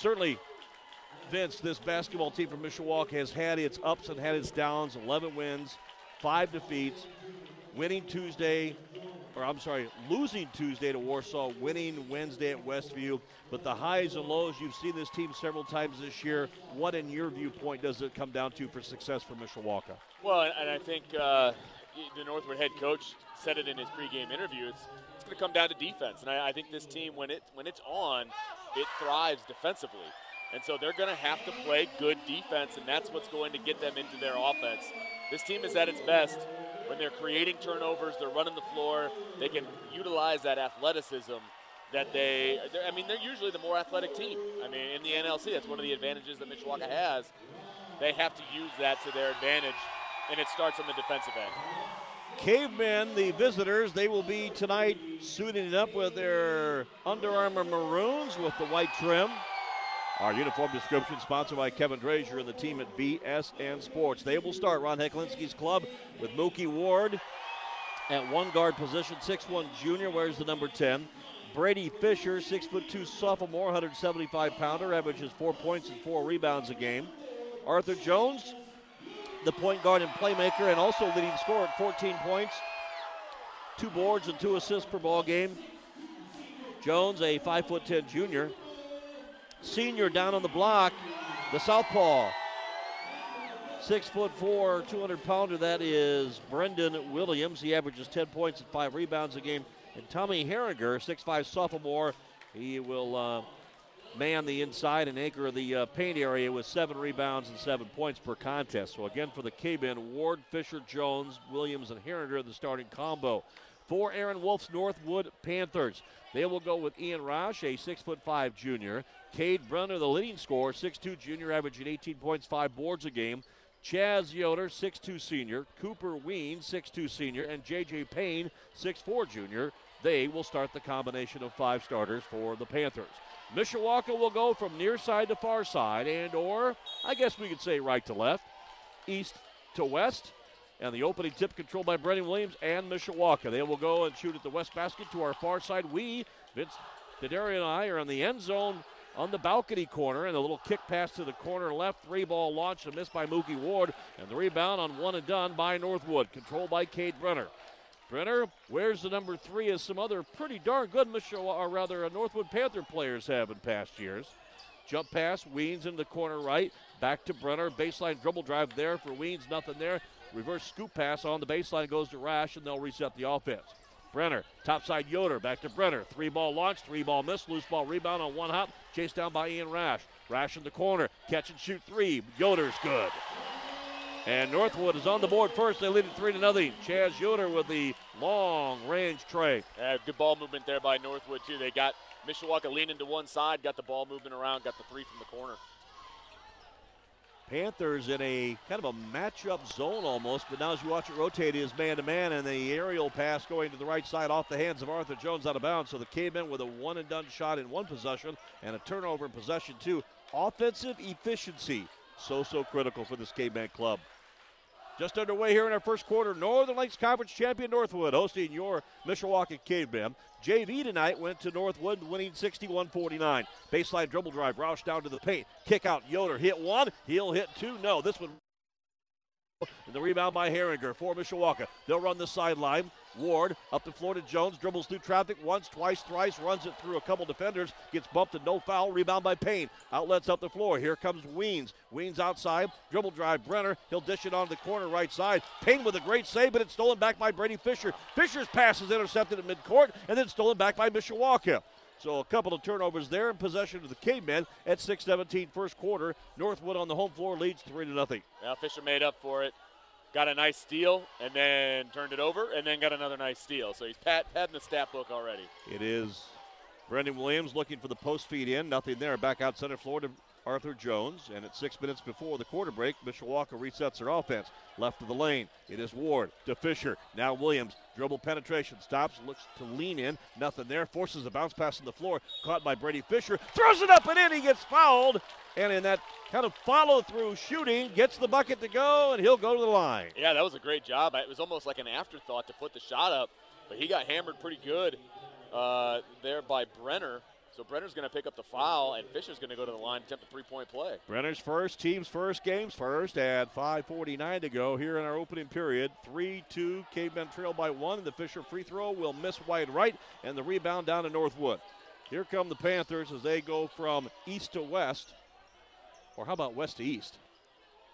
certainly, Vince, this basketball team from Mishawaka has had its ups and had its downs. 11 wins, five defeats, winning Tuesday, or I'm sorry, losing Tuesday to Warsaw, winning Wednesday at Westview. But the highs and lows, you've seen this team several times this year. What, in your viewpoint, does it come down to for success for Mishawaka? Well, and I think uh, the Northwood head coach said it in his pregame interview. It's, it's going to come down to defense, and I, I think this team, when it when it's on, it thrives defensively. And so they're going to have to play good defense, and that's what's going to get them into their offense. This team is at its best when they're creating turnovers, they're running the floor, they can utilize that athleticism that they, I mean, they're usually the more athletic team. I mean, in the NLC, that's one of the advantages that Mishawaka has. They have to use that to their advantage, and it starts on the defensive end. Cavemen, the visitors, they will be tonight suiting it up with their Under Armour maroons with the white trim. Our uniform description sponsored by Kevin Drazier and the team at BSN Sports. They will start Ron Heclinski's club with Mookie Ward at one guard position, 6'1 junior, wears the number 10. Brady Fisher, 6'2 sophomore, 175 pounder, averages four points and four rebounds a game. Arthur Jones, the point guard and playmaker, and also leading scorer at 14 points, two boards and two assists per ball game. Jones, a 5'10 junior, senior down on the block, the southpaw. Six foot four, 200 pounder. That is Brendan Williams. He averages 10 points and five rebounds a game. And Tommy Herringer, six-five sophomore, he will uh, man the inside and anchor the uh, paint area with seven rebounds and seven points per contest. So again for the K-Men, Ward, Fisher, Jones, Williams, and Herringer, the starting combo. For Aaron Wolf's Northwood Panthers, they will go with Ian Rash, a six-foot-five junior. Cade Brenner, the leading scorer, 6'2 junior, averaging 18 points, five boards a game. Chaz Yoder, 6'2 senior. Cooper Ween, 6'2 senior. And J.J. Payne, 6'4 junior. They will start the combination of five starters for the Panthers. Mishawaka will go from near side to far side, and or I guess we could say right to left, east to west. And the opening tip controlled by Brendan Williams and Mishawaka. They will go and shoot at the west basket to our far side. We, Vince D'Addario and I, are on the end zone on the balcony corner, and a little kick pass to the corner left. Three ball launch and missed by Mookie Ward, and the rebound on one and done by Northwood, controlled by Cade Brenner. Brenner wears the number three as some other pretty darn good Michelle, or rather, uh, Northwood Panther players have in past years. Jump pass, Weens in the corner right, back to Brenner. Baseline dribble drive there for Weens, nothing there. Reverse scoop pass on the baseline goes to Rash, and they'll reset the offense. Brenner, topside Yoder, back to Brenner. Three ball launch, three ball miss, loose ball rebound on one hop, chased down by Ian Rash. Rash in the corner, catch and shoot three. Yoder's good. And Northwood is on the board first. They lead it three to nothing. Chaz Yoder with the long range tray. Yeah, good ball movement there by Northwood too. They got Mishawaka leaning to one side, got the ball moving around, got the three from the corner. Panthers in a kind of a matchup zone almost, but now as you watch it rotate, is man to man, and the aerial pass going to the right side off the hands of Arthur Jones out of bounds. So the cavemen with a one and done shot in one possession and a turnover in possession two. Offensive efficiency, so, so critical for this caveman club. Just underway here in our first quarter. Northern Lakes Conference champion Northwood hosting your Mishawaka Cavemen. JV tonight went to Northwood, winning 61 49. Baseline dribble drive, Roush down to the paint. Kick out, Yoder hit one. He'll hit two. No, this one. And the rebound by Herringer for Mishawaka. They'll run the sideline. Ward up the floor to Jones, dribbles through traffic once, twice, thrice, runs it through a couple defenders, gets bumped and no foul. Rebound by Payne. Outlets up the floor. Here comes Weens. Weens outside, dribble drive. Brenner. He'll dish it on the corner right side. Payne with a great save, but it's stolen back by Brady Fisher. Fisher's pass is intercepted at midcourt and then stolen back by Mishawaka. So a couple of turnovers there in possession of the Cavemen at 6-17 first quarter. Northwood on the home floor leads three to nothing. Now Fisher made up for it got a nice steal and then turned it over and then got another nice steal. So he's pat, patting the stat book already. It is Brendan Williams looking for the post feed in. Nothing there. Back out center floor to Arthur Jones. And at six minutes before the quarter break, Mishawaka resets their offense. Left of the lane. It is Ward to Fisher. Now Williams. Dribble penetration. Stops. Looks to lean in. Nothing there. Forces a bounce pass on the floor. Caught by Brady Fisher. Throws it up and in. He gets fouled. And in that kind of follow through shooting, gets the bucket to go, and he'll go to the line. Yeah, that was a great job. It was almost like an afterthought to put the shot up, but he got hammered pretty good uh, there by Brenner. So Brenner's going to pick up the foul, and Fisher's going to go to the line, to attempt a three-point play. Brenner's first, team's first, game's first, at 5:49 to go here in our opening period. 3-2, Cavemen trail by one, and the Fisher free throw will miss wide right, and the rebound down to Northwood. Here come the Panthers as they go from east to west, or how about west to east?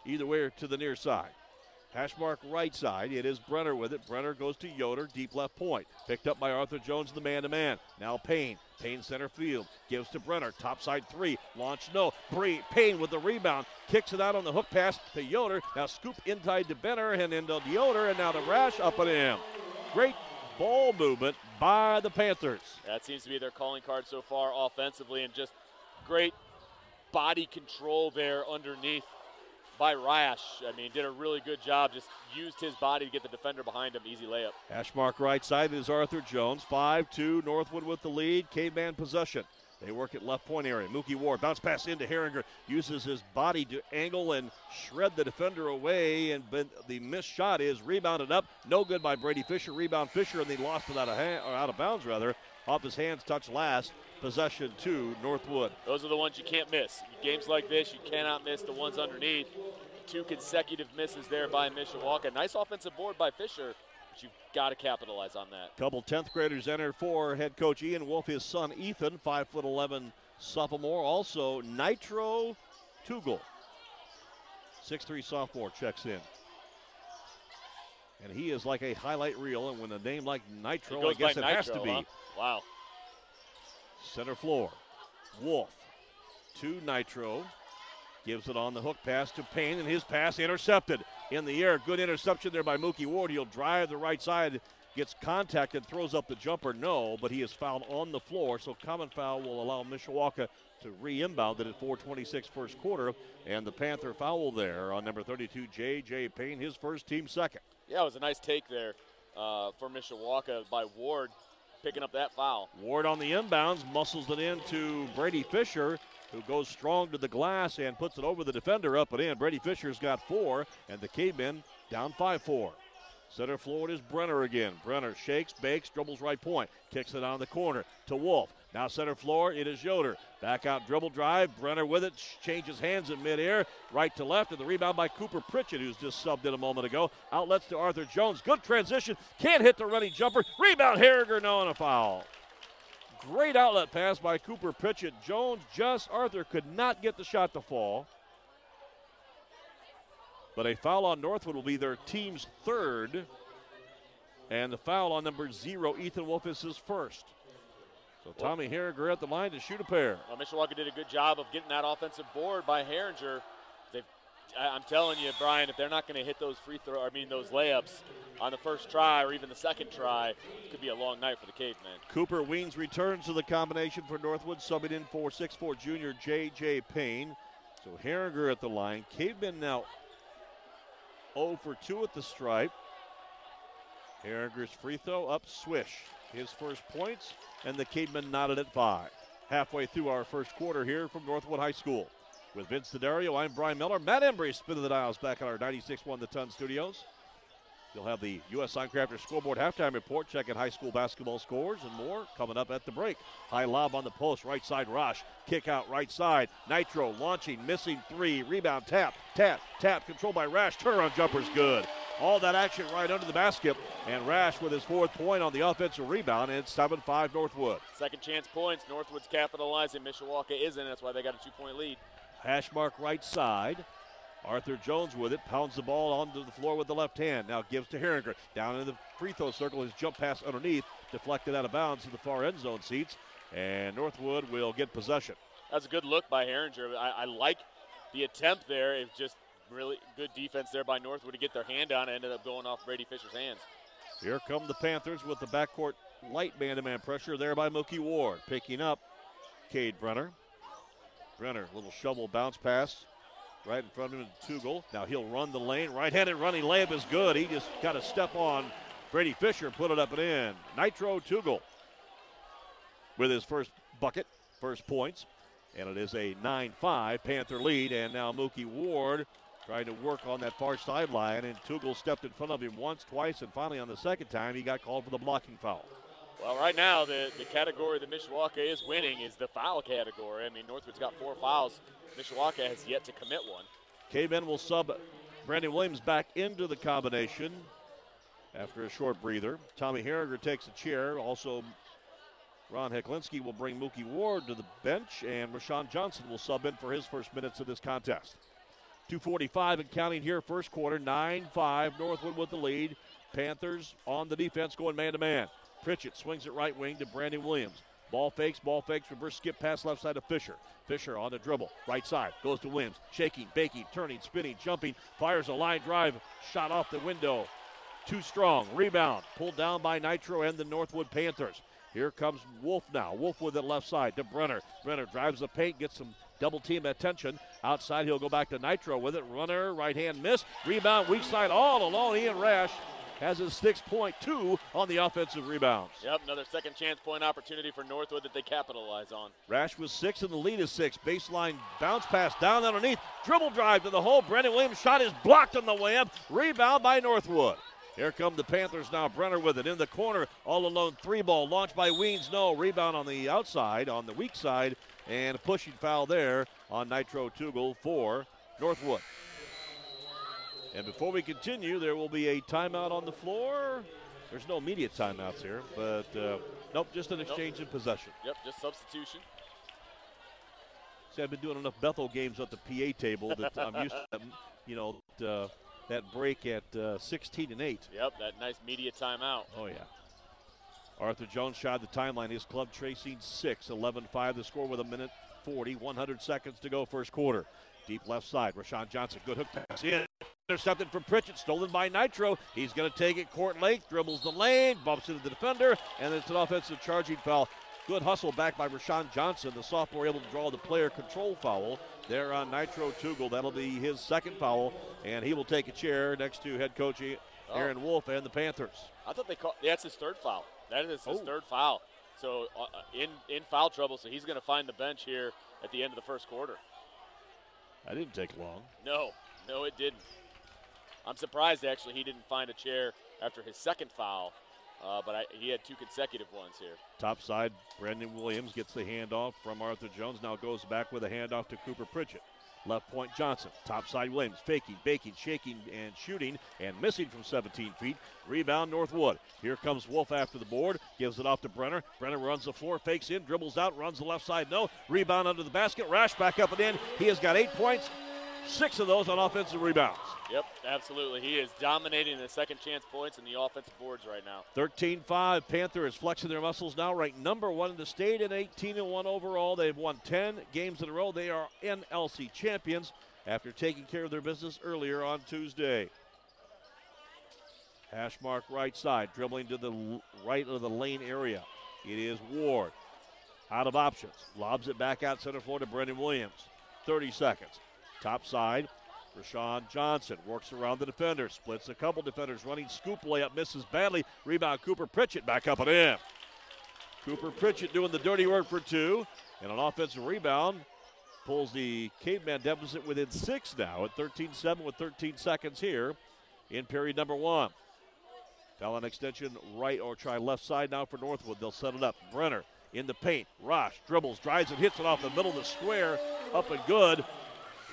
Either way, to the near side. Hash mark right side. It is Brenner with it. Brenner goes to Yoder, deep left point. Picked up by Arthur Jones, the man to man. Now Payne. Payne center field. Gives to Brenner. Top side three. Launch no. Bree, Payne with the rebound. Kicks it out on the hook pass to Yoder. Now scoop inside to Brenner and into Yoder. And now the Rash up and in. Great ball movement by the Panthers. That seems to be their calling card so far offensively and just great body control there underneath by Rash. I mean, did a really good job. Just used his body to get the defender behind him. Easy layup. Hash mark right side is Arthur Jones. 5 2, Northwood with the lead. Caveman possession. They work at left point area. Mookie Ward bounce pass into Herringer. Uses his body to angle and shred the defender away. And the missed shot is rebounded up. No good by Brady Fisher. Rebound Fisher, and they lost it out of, hand, or out of bounds, rather. Off his hands, touch last. Possession to Northwood. Those are the ones you can't miss. Games like this, you cannot miss the ones underneath. Two consecutive misses there by Mishawaka. Nice offensive board by Fisher, but you've got to capitalize on that. Couple 10th graders enter for head coach Ian Wolf, his son Ethan, 5'11 sophomore. Also, Nitro Tugel, 6'3 sophomore, checks in. And he is like a highlight reel, and when a name like Nitro, I guess it Nitro, has to be. Huh? Wow. Center floor. Wolf to Nitro. Gives it on the hook pass to Payne, and his pass intercepted in the air. Good interception there by Mookie Ward. He'll drive the right side, gets contacted, throws up the jumper. No, but he is fouled on the floor, so common foul will allow Mishawaka to re-inbound it at 4:26 first quarter, and the Panther foul there on number 32, J.J. Payne, his first team second. Yeah, it was a nice take there uh, for Mishawaka by Ward picking up that foul. Ward on the inbounds, muscles it into Brady Fisher, who goes strong to the glass and puts it over the defender up and in. Brady Fisher's got four, and the Cavemen down 5 4. Center floor is Brenner again. Brenner shakes, bakes, dribbles right point, kicks it on the corner to Wolf. Now center floor, it is Yoder. Back out, dribble drive. Brenner with it, changes hands in midair, right to left, and the rebound by Cooper Pritchett, who's just subbed in a moment ago. Outlets to Arthur Jones. Good transition. Can't hit the running jumper. Rebound, Harriger, no, and a foul. Great outlet pass by Cooper Pritchett. Jones just, Arthur could not get the shot to fall. But a foul on Northwood will be their team's third. And the foul on number zero, Ethan Wolf, is his first. So Tommy Herringer at the line to shoot a pair. Well, Mishawaka did a good job of getting that offensive board by Herringer. They've, I'm telling you, Brian, if they're not going to hit those free throw, I mean those layups on the first try or even the second try, it could be a long night for the Cavemen. Cooper Weens returns to the combination for Northwood, subbing in for 6'4 junior J.J. Payne. So Herringer at the line. Cavemen now 0 for 2 at the stripe. Herringer's free throw up, swish. His first points, and the Cavemen knotted at five. Halfway through our first quarter here from Northwood High School. With Vince D'Addario, I'm Brian Miller. Matt Embry spinning the dials back at our 96.1 The Ton studios. You'll have the U.S. Signcrafters scoreboard halftime report, checking high school basketball scores and more coming up at the break. High lob on the post, right side rush, kick out right side. Nitro launching, missing three, rebound, tap, tap, tap, controlled by Rash. Turnaround jumper's good. All that action right under the basket, and Rash with his fourth point on the offensive rebound, and it's 7 5 Northwood. Second chance points. Northwood's capitalizing. Mishawaka isn't. That's why they got a two point lead. Hash mark right side. Arthur Jones with it, pounds the ball onto the floor with the left hand. Now gives to Herringer. Down in the free throw circle, his jump pass underneath, deflected out of bounds to the far end zone seats. And Northwood will get possession. That's a good look by Herringer. I, I like the attempt there. It's just really good defense there by Northwood to get their hand on it. Ended up going off Brady Fisher's hands. Here come the Panthers with the backcourt light man to man pressure there by Mookie Ward. Picking up Cade Brenner. Brenner, little shovel bounce pass right in front of him Tugel. Now he'll run the lane. Right handed running layup is good. He just got to step on Brady Fisher put it up and in. Nitro Tugel with his first bucket, first points. And it is a 9 5 Panther lead. And now Mookie Ward trying to work on that far sideline. And Tugel stepped in front of him once, twice, and finally on the second time, he got called for the blocking foul. Well, right now, the, the category that Mishawaka is winning is the foul category. I mean, Northwood's got four fouls. Mishawaka has yet to commit one. K-Men will sub Brandon Williams back into the combination after a short breather. Tommy Harriger takes a chair. Also, Ron Heclinski will bring Mookie Ward to the bench, and Rashawn Johnson will sub in for his first minutes of this contest. 245 and counting here, first quarter, 9 5. Northwood with the lead. Panthers on the defense going man to man. Pritchett swings it right wing to Brandon Williams. Ball fakes, ball fakes, reverse skip pass left side to Fisher. Fisher on the dribble, right side, goes to Williams. Shaking, baking, turning, spinning, jumping, fires a line drive, shot off the window. Too strong. Rebound, pulled down by Nitro and the Northwood Panthers. Here comes Wolf now. Wolf with it left side to Brenner. Brenner drives the paint, gets some double team attention. Outside, he'll go back to Nitro with it. Runner, right hand miss. Rebound, weak side all alone. Ian Rash has his 6.2 on the offensive rebounds. Yep, another second chance point opportunity for Northwood that they capitalize on. Rash was six and the lead is six. Baseline bounce pass down underneath. Dribble drive to the hole. Brendan Williams shot is blocked on the way up. Rebound by Northwood. Here come the Panthers now. Brenner with it in the corner. All alone. Three ball launched by Weens. No. Rebound on the outside, on the weak side. And a pushing foul there on Nitro Tugel for Northwood. And before we continue, there will be a timeout on the floor. There's no immediate timeouts here, but uh, nope, just an exchange nope. in possession. Yep, just substitution. See, I've been doing enough Bethel games at the PA table that I'm used to, you know, uh, that break at uh, 16 and 8. Yep, that nice media timeout. Oh, yeah. Arthur Jones shot the timeline. His club tracing 6, 11 5. The score with a minute 40, 100 seconds to go, first quarter. Deep left side. Rashawn Johnson, good hook pass in. Intercepted from Pritchett, stolen by Nitro. He's going to take it court length, dribbles the lane, bumps into the defender, and it's an offensive charging foul. Good hustle back by Rashawn Johnson, the sophomore, able to draw the player control foul there on Nitro Tugel. That'll be his second foul, and he will take a chair next to head coach Aaron oh. Wolf and the Panthers. I thought they called. That's his third foul. That is his oh. third foul. So uh, in in foul trouble. So he's going to find the bench here at the end of the first quarter. That didn't take long. No, no, it didn't. I'm surprised actually he didn't find a chair after his second foul, uh, but I, he had two consecutive ones here. Top side, Brandon Williams gets the handoff from Arthur Jones. Now goes back with a handoff to Cooper Pritchett. Left point Johnson. Top side Williams. Faking, baking, shaking, and shooting, and missing from 17 feet. Rebound Northwood. Here comes Wolf after the board. Gives it off to Brenner. Brenner runs the floor, fakes in, dribbles out, runs the left side. No. Rebound under the basket. Rash back up and in. He has got eight points. Six of those on offensive rebounds. Yep, absolutely. He is dominating the second chance points and the offensive boards right now. 13 5. Panther is flexing their muscles now, ranked number one in the state and 18 and 1 overall. They've won 10 games in a row. They are NLC champions after taking care of their business earlier on Tuesday. Hash mark right side, dribbling to the right of the lane area. It is Ward. Out of options. Lobs it back out center floor to Brendan Williams. 30 seconds. Top side, Rashawn Johnson works around the defender, splits a couple defenders, running scoop layup, misses badly. Rebound, Cooper Pritchett back up and in. Cooper Pritchett doing the dirty work for two, and an offensive rebound pulls the caveman deficit within six now at 13 7 with 13 seconds here in period number one. Talon extension right or try left side now for Northwood. They'll set it up. Brenner in the paint. Rash dribbles, drives, and hits it off the middle of the square. Up and good.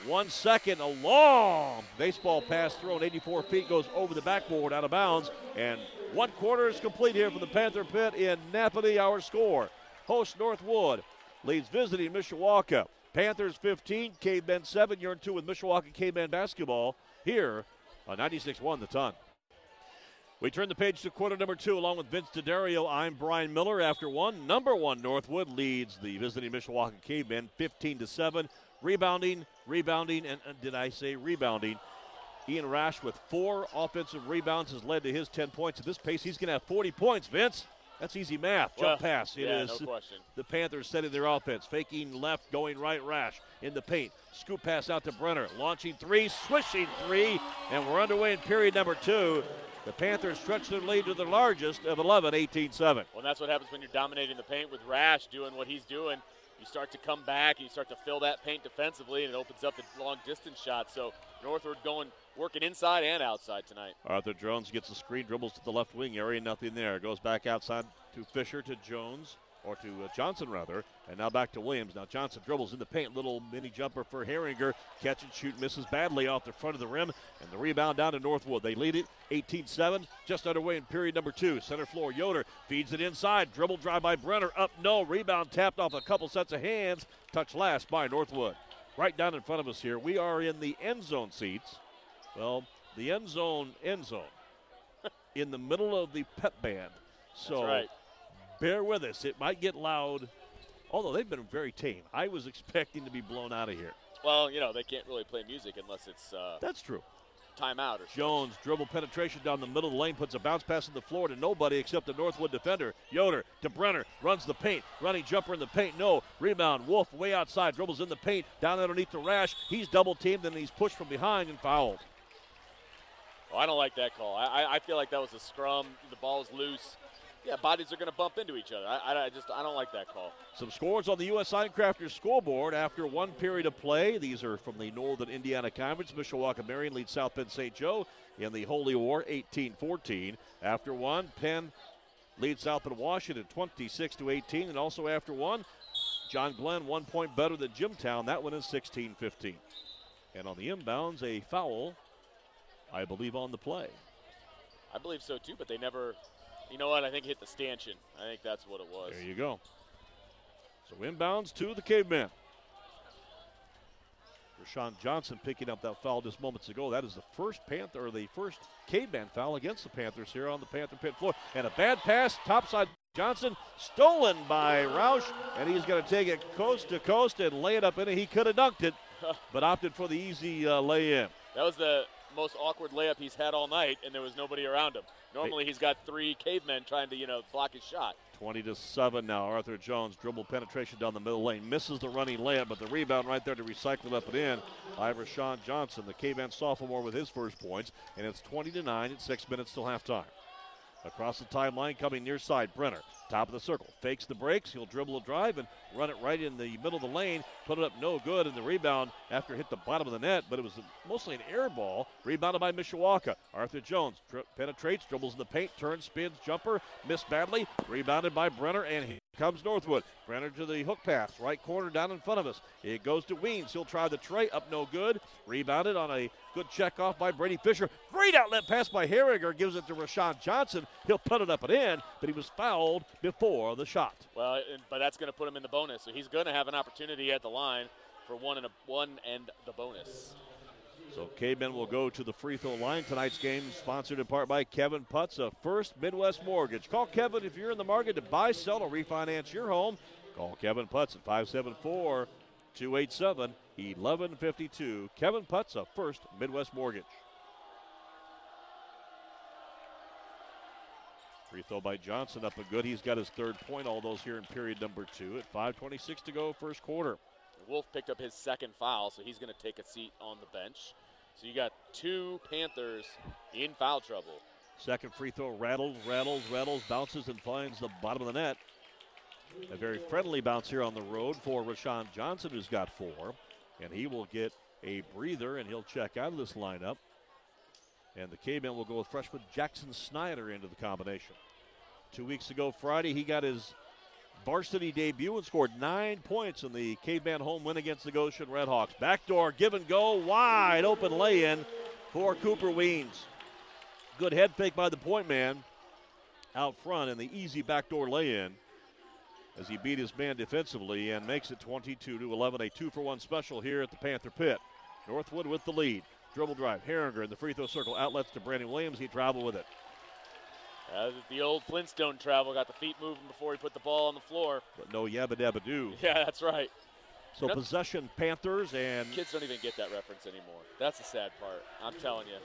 One second, a long baseball pass thrown 84 feet goes over the backboard out of bounds. And one quarter is complete here for the Panther Pit in Nappanee. Our score. Host Northwood leads visiting Mishawaka. Panthers 15, Cavemen 7. You're in two with Mishawaka Cavemen basketball here on 96 1 the ton. We turn the page to quarter number two along with Vince D'Addario. I'm Brian Miller. After one, number one Northwood leads the visiting Mishawaka Cavemen 15 to 7. Rebounding, rebounding, and uh, did I say rebounding? Ian Rash with four offensive rebounds has led to his 10 points. At this pace, he's going to have 40 points, Vince. That's easy math. Jump well, pass. It yeah, is no the Panthers setting their offense. Faking left, going right, Rash in the paint. Scoop pass out to Brenner. Launching three, swishing three, and we're underway in period number two. The Panthers stretch their lead to the largest of 11, 18 7. Well, that's what happens when you're dominating the paint with Rash doing what he's doing you start to come back and you start to fill that paint defensively, and it opens up the long distance shot. So Northwood going working inside and outside tonight. Arthur Jones gets a screen, dribbles to the left wing area, nothing there. Goes back outside to Fisher to Jones or to uh, Johnson rather, and now back to Williams. Now Johnson dribbles in the paint, little mini jumper for Herringer, catch and shoot, misses badly off the front of the rim, and the rebound down to Northwood. They lead it 18-7, just underway in period number two. Center floor, Yoder feeds it inside, dribble drive by Brenner, up no, rebound tapped off a couple sets of hands, touch last by Northwood. Right down in front of us here, we are in the end zone seats. Well, the end zone, end zone, in the middle of the pep band. So right. Bear with us. It might get loud, although they've been very tame. I was expecting to be blown out of here. Well, you know, they can't really play music unless it's uh, That's true. timeout or Jones dribble penetration down the middle of the lane, puts a bounce pass in the floor to nobody except the Northwood defender. Yoder to Brenner, runs the paint, running jumper in the paint. No rebound. Wolf way outside, dribbles in the paint, down underneath the rash. He's double teamed and he's pushed from behind and fouled. Oh, I don't like that call. I, I- I feel like that was a scrum. The ball's loose. Yeah, bodies are going to bump into each other. I, I- just I don't like that call. Some scores on the U.S. Signcrafters scoreboard after one period of play. These are from the Northern Indiana Conference. Mishawaka Marion leads South Bend St. Joe in the Holy War 18 14. After one, Penn leads South Bend Washington 26 to 18. And also after one, John Glenn one point better than Jimtown. That one is 16 15. And on the inbounds, a foul, I believe, on the play. I believe so too, but they never. You know what? I think it hit the stanchion. I think that's what it was. There you go. So inbounds to the caveman. Rashawn Johnson picking up that foul just moments ago. That is the first Panther or the first caveman foul against the Panthers here on the Panther pit floor. And a bad pass, topside Johnson, stolen by Roush, and he's going to take it coast to coast and lay it up in it. He could have dunked it, but opted for the easy uh, lay in. That was the most awkward layup he's had all night, and there was nobody around him. Normally, he's got three cavemen trying to, you know, block his shot. 20 to 7 now. Arthur Jones dribble penetration down the middle lane. Misses the running layup, but the rebound right there to recycle it up and in by Rashawn Johnson, the K-Man sophomore with his first points. And it's 20 to 9 at six minutes till halftime. Across the timeline, coming near side, Brenner, top of the circle, fakes the breaks. He'll dribble a drive and run it right in the middle of the lane. Put it up no good, and the rebound after it hit the bottom of the net, but it was mostly an air ball. Rebounded by Mishawaka. Arthur Jones tri- penetrates, dribbles in the paint, turns, spins, jumper, missed badly. Rebounded by Brenner, and here comes Northwood. Brenner to the hook pass, right corner down in front of us. It goes to Weens. He'll try the tray, up no good. Rebounded on a good check off by Brady Fisher. Great outlet pass by Herringer, gives it to Rashawn Johnson. He'll put it up and in, but he was fouled before the shot. Well, but that's going to put him in the bonus, so he's going to have an opportunity at the line for one and a, one and the bonus. So K-Men will go to the free throw line. Tonight's game sponsored in part by Kevin Putz of First Midwest Mortgage. Call Kevin if you're in the market to buy, sell, or refinance your home. Call Kevin Putz at 574 287 1152. Kevin Putz of First Midwest Mortgage. Free throw by Johnson up and good. He's got his third point, all those here in period number two at 5.26 to go, first quarter. Wolf picked up his second foul, so he's going to take a seat on the bench. So you got two Panthers in foul trouble. Second free throw rattles, rattles, rattles, bounces, and finds the bottom of the net. A very friendly bounce here on the road for Rashawn Johnson, who's got four. And he will get a breather and he'll check out of this lineup. And the K-Men will go with freshman Jackson Snyder into the combination. Two weeks ago, Friday, he got his varsity debut and scored nine points in the Caveman home win against the Goshen Redhawks. Backdoor give and go, wide open lay in for Cooper Weens. Good head fake by the point man out front and the easy backdoor lay in as he beat his man defensively and makes it 22 to 11. A two for one special here at the Panther Pit. Northwood with the lead. Dribble drive. Herringer in the free throw circle. Outlets to Brandon Williams. He traveled with it. The old Flintstone travel got the feet moving before he put the ball on the floor. But no yabba dabba doo. Yeah, that's right. So possession Panthers and Kids don't even get that reference anymore. That's the sad part. I'm telling you.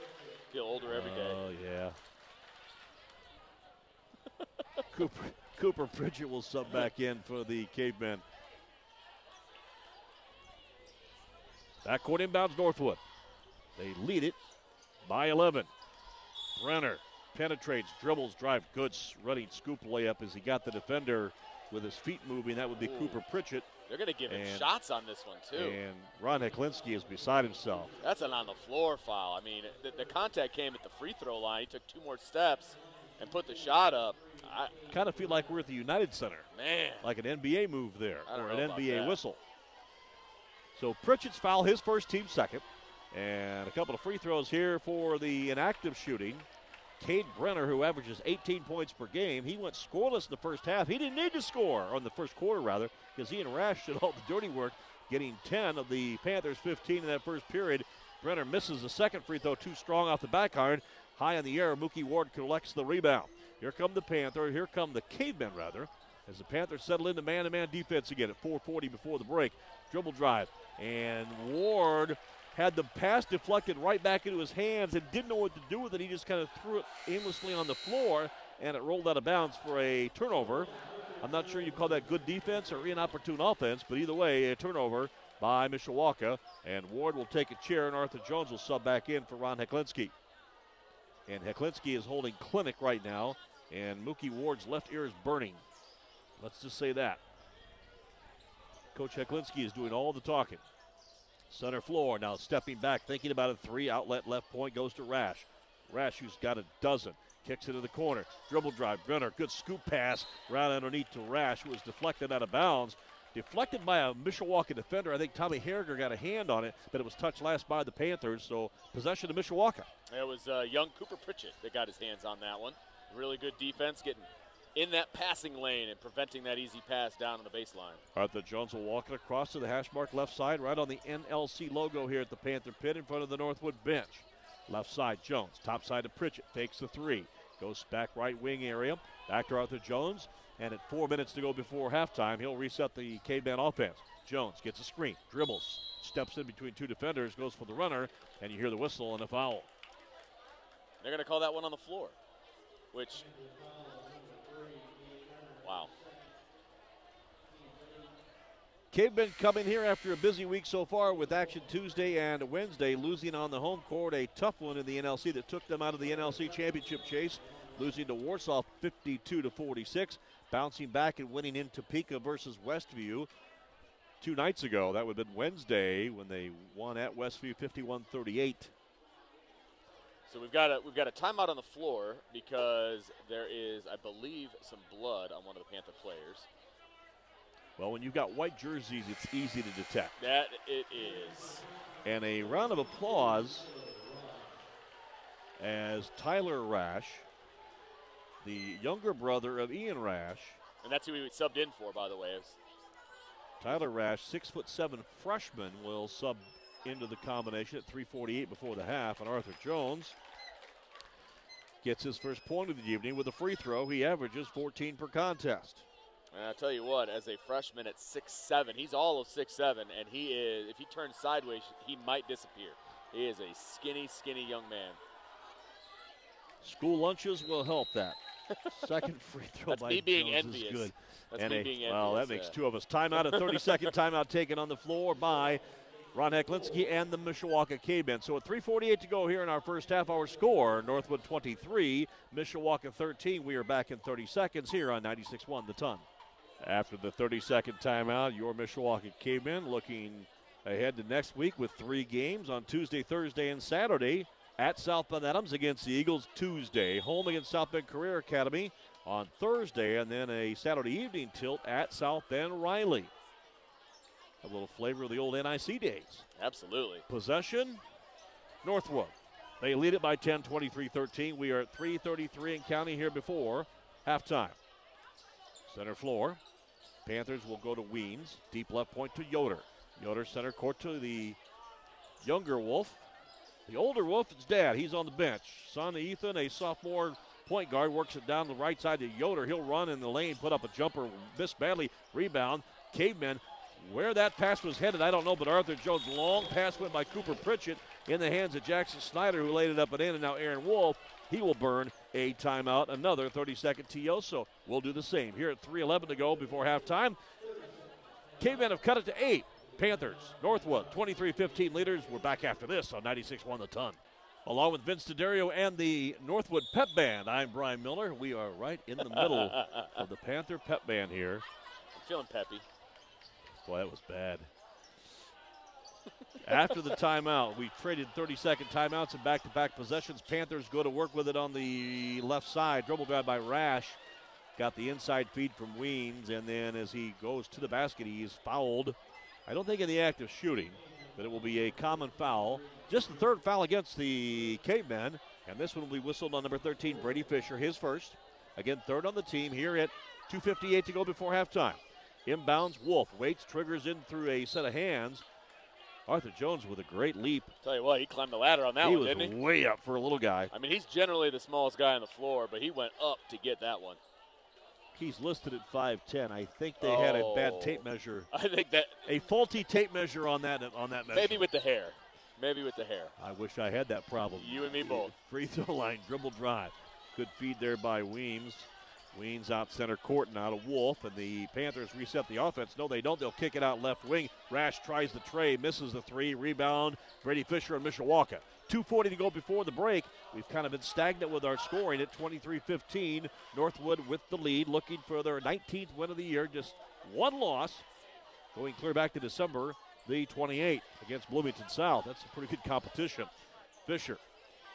Feel older every day. Oh yeah. Cooper Cooper Pritchett will sub back in for the Cavemen. Backcourt inbounds Northwood. They lead it by 11. Brenner penetrates, dribbles, drive, good running scoop layup as he got the defender with his feet moving. That would be Ooh. Cooper Pritchett. They're going to give him And- shots on this one, too. And Ron Heclinski is beside himself. That's an on the floor foul. I mean, the, the contact came at the free throw line. He took two more steps and put the shot up. I, Kind of feel like we're at the United Center, man, like an NBA move there, or an NBA that. whistle. So Pritchett's foul, his first team second. And a couple of free throws here for the inactive shooting. Cade Brenner, who averages 18 points per game, he went scoreless in the first half. He didn't need to score, on the first quarter rather, because he and Rash did all the dirty work, getting 10 of the Panthers' 15 in that first period. Brenner misses the second free throw, too strong off the back iron. High in the air, Mookie Ward collects the rebound. Here come the Panther. Here come the Cavemen, rather, as the Panthers settle into man-to-man defense again at 4:40 before the break. Dribble drive, and Ward had the pass deflected right back into his hands and didn't know what to do with it. He just kind of threw it aimlessly on the floor, and it rolled out of bounds for a turnover. I'm not sure you call that good defense or inopportune offense, but either way, a turnover by Mishawaka. And Ward will take a chair, and Arthur Jones will sub back in for Ron Heclinski. And Heclinski is holding clinic right now, and Mookie Ward's left ear is burning. Let's just say that. Coach Heclinski is doing all the talking. Center floor now stepping back, thinking about a three outlet left point goes to Rash. Rash, who's got a dozen, kicks it to the corner. Dribble drive. Brenner, good scoop pass right underneath to Rash, who was deflected out of bounds. Deflected by a Mishawaka defender. I think Tommy Harriger got a hand on it, but it was touched last by the Panthers, so possession to Mishawaka. it was uh, young Cooper Pritchett that got his hands on that one. Really good defense, getting in that passing lane and preventing that easy pass down on the baseline. Arthur Jones will walk it across to the hash mark left side, right on the NLC logo here at the Panther Pit in front of the Northwood bench. Left side, Jones. Top side to Pritchett. Takes the three. Goes back right wing area. Back to Arthur Jones. And at four minutes to go before halftime, he'll reset the caveman offense. Jones gets a screen, dribbles, steps in between two defenders, goes for the runner, and you hear the whistle and a foul. They're going to call that one on the floor, which, wow. Cavemen coming here after a busy week so far with Action Tuesday and Wednesday, losing on the home court a tough one in the NLC that took them out of the NLC championship chase, losing to Warsaw 52 to 46, bouncing back and winning in Topeka versus Westview two nights ago. That would have been Wednesday when they won at Westview 51 38. So we've got a we've got a timeout on the floor because there is, I believe, some blood on one of the Panther players. Well, when you've got white jerseys, it's easy to detect. That it is. And a round of applause as Tyler Rash, the younger brother of Ian Rash, And that's who we subbed in for, by the way. Tyler Rash, six foot seven freshman, will sub into the combination at 3:48 before the half, and Arthur Jones gets his first point of the evening with a free throw. He averages 14 per contest. And I'll tell you what, as a freshman at six seven, he's all of six seven, and he is. If he turns sideways, he might disappear. He is a skinny, skinny young man. School lunches will help that. Second free throw That's by me being Jones envious. is good. That's and me a- being envious. well, that makes yeah. two of us. Timeout, a 30 second timeout taken on the floor by Ron Heclinski and the Mishawaka Cavemen. So at 3:48 to go here in our first half, our score: Northwood 23, Mishawaka 13. We are back in 30 seconds here on 96.1 The Ton. After the 30 second timeout, your Mishawaka Cavemen looking ahead to next week with three games on Tuesday, Thursday, and Saturday. At South Bend Adams against the Eagles Tuesday, home against South Bend Career Academy on Thursday, and then a Saturday evening tilt at South Bend Riley. A little flavor of the old NIC days. Absolutely. Possession, Northwood. They lead it by 10, 23 13. We are at 3.33 and county here before halftime. Center floor. Panthers will go to Weens. Deep left point to Yoder. Yoder center court to the younger Wolf. The older Wolf is dad. He's on the bench. Son Ethan, a sophomore point guard, works it down the right side to Yoder. He'll run in the lane, put up a jumper, miss badly. Rebound. Cavemen. Where that pass was headed, I don't know, but Arthur Jones' long pass went by Cooper Pritchett in the hands of Jackson Snyder, who laid it up and in, and now Aaron Wolf. He will burn a timeout, another 30 second TO. So we'll do the same here at 3:11 to go before halftime. Cavemen have cut it to eight. Panthers, Northwood, 23-15 leaders. We're back after this on 96-1 the ton. Along with Vince D'Addario and the Northwood Pep Band, I'm Brian Miller. We are right in the middle of the Panther Pep Band here. I'm feeling peppy. Boy, that was bad. After the timeout, we traded 30 second timeouts and back to back possessions. Panthers go to work with it on the left side. Dribble drive by Rash. Got the inside feed from Weens, and then as he goes to the basket, he's fouled. I don't think in the act of shooting, but it will be a common foul. Just the third foul against the Cavemen, and this one will be whistled on number 13, Brady Fisher, his first. Again, third on the team here at 2.58 to go before halftime. Inbounds, Wolf waits, triggers in through a set of hands. Arthur Jones with a great leap. Tell you what, he climbed the ladder on that he one, didn't he? He was way up for a little guy. I mean, he's generally the smallest guy on the floor, but he went up to get that one. He's listed at 5'10. I think they had a bad Oh. tape measure, I think that a faulty tape measure on that on that measure. maybe with the hair, maybe with the hair. I wish I had that problem. You and me both. Free throw line, dribble drive. Good feed there by Weems. Weems out center court now to Wolf, and the Panthers reset the offense. No, they don't. They'll kick it out left wing. Rash tries the tray, misses the three. Rebound, Brady Fisher and Mishawaka. 2.40 to go before the break. We've kind of been stagnant with our scoring at 23 15. Northwood with the lead, looking for their 19th win of the year. Just one loss, going clear back to December the 28th against Bloomington South. That's a pretty good competition. Fisher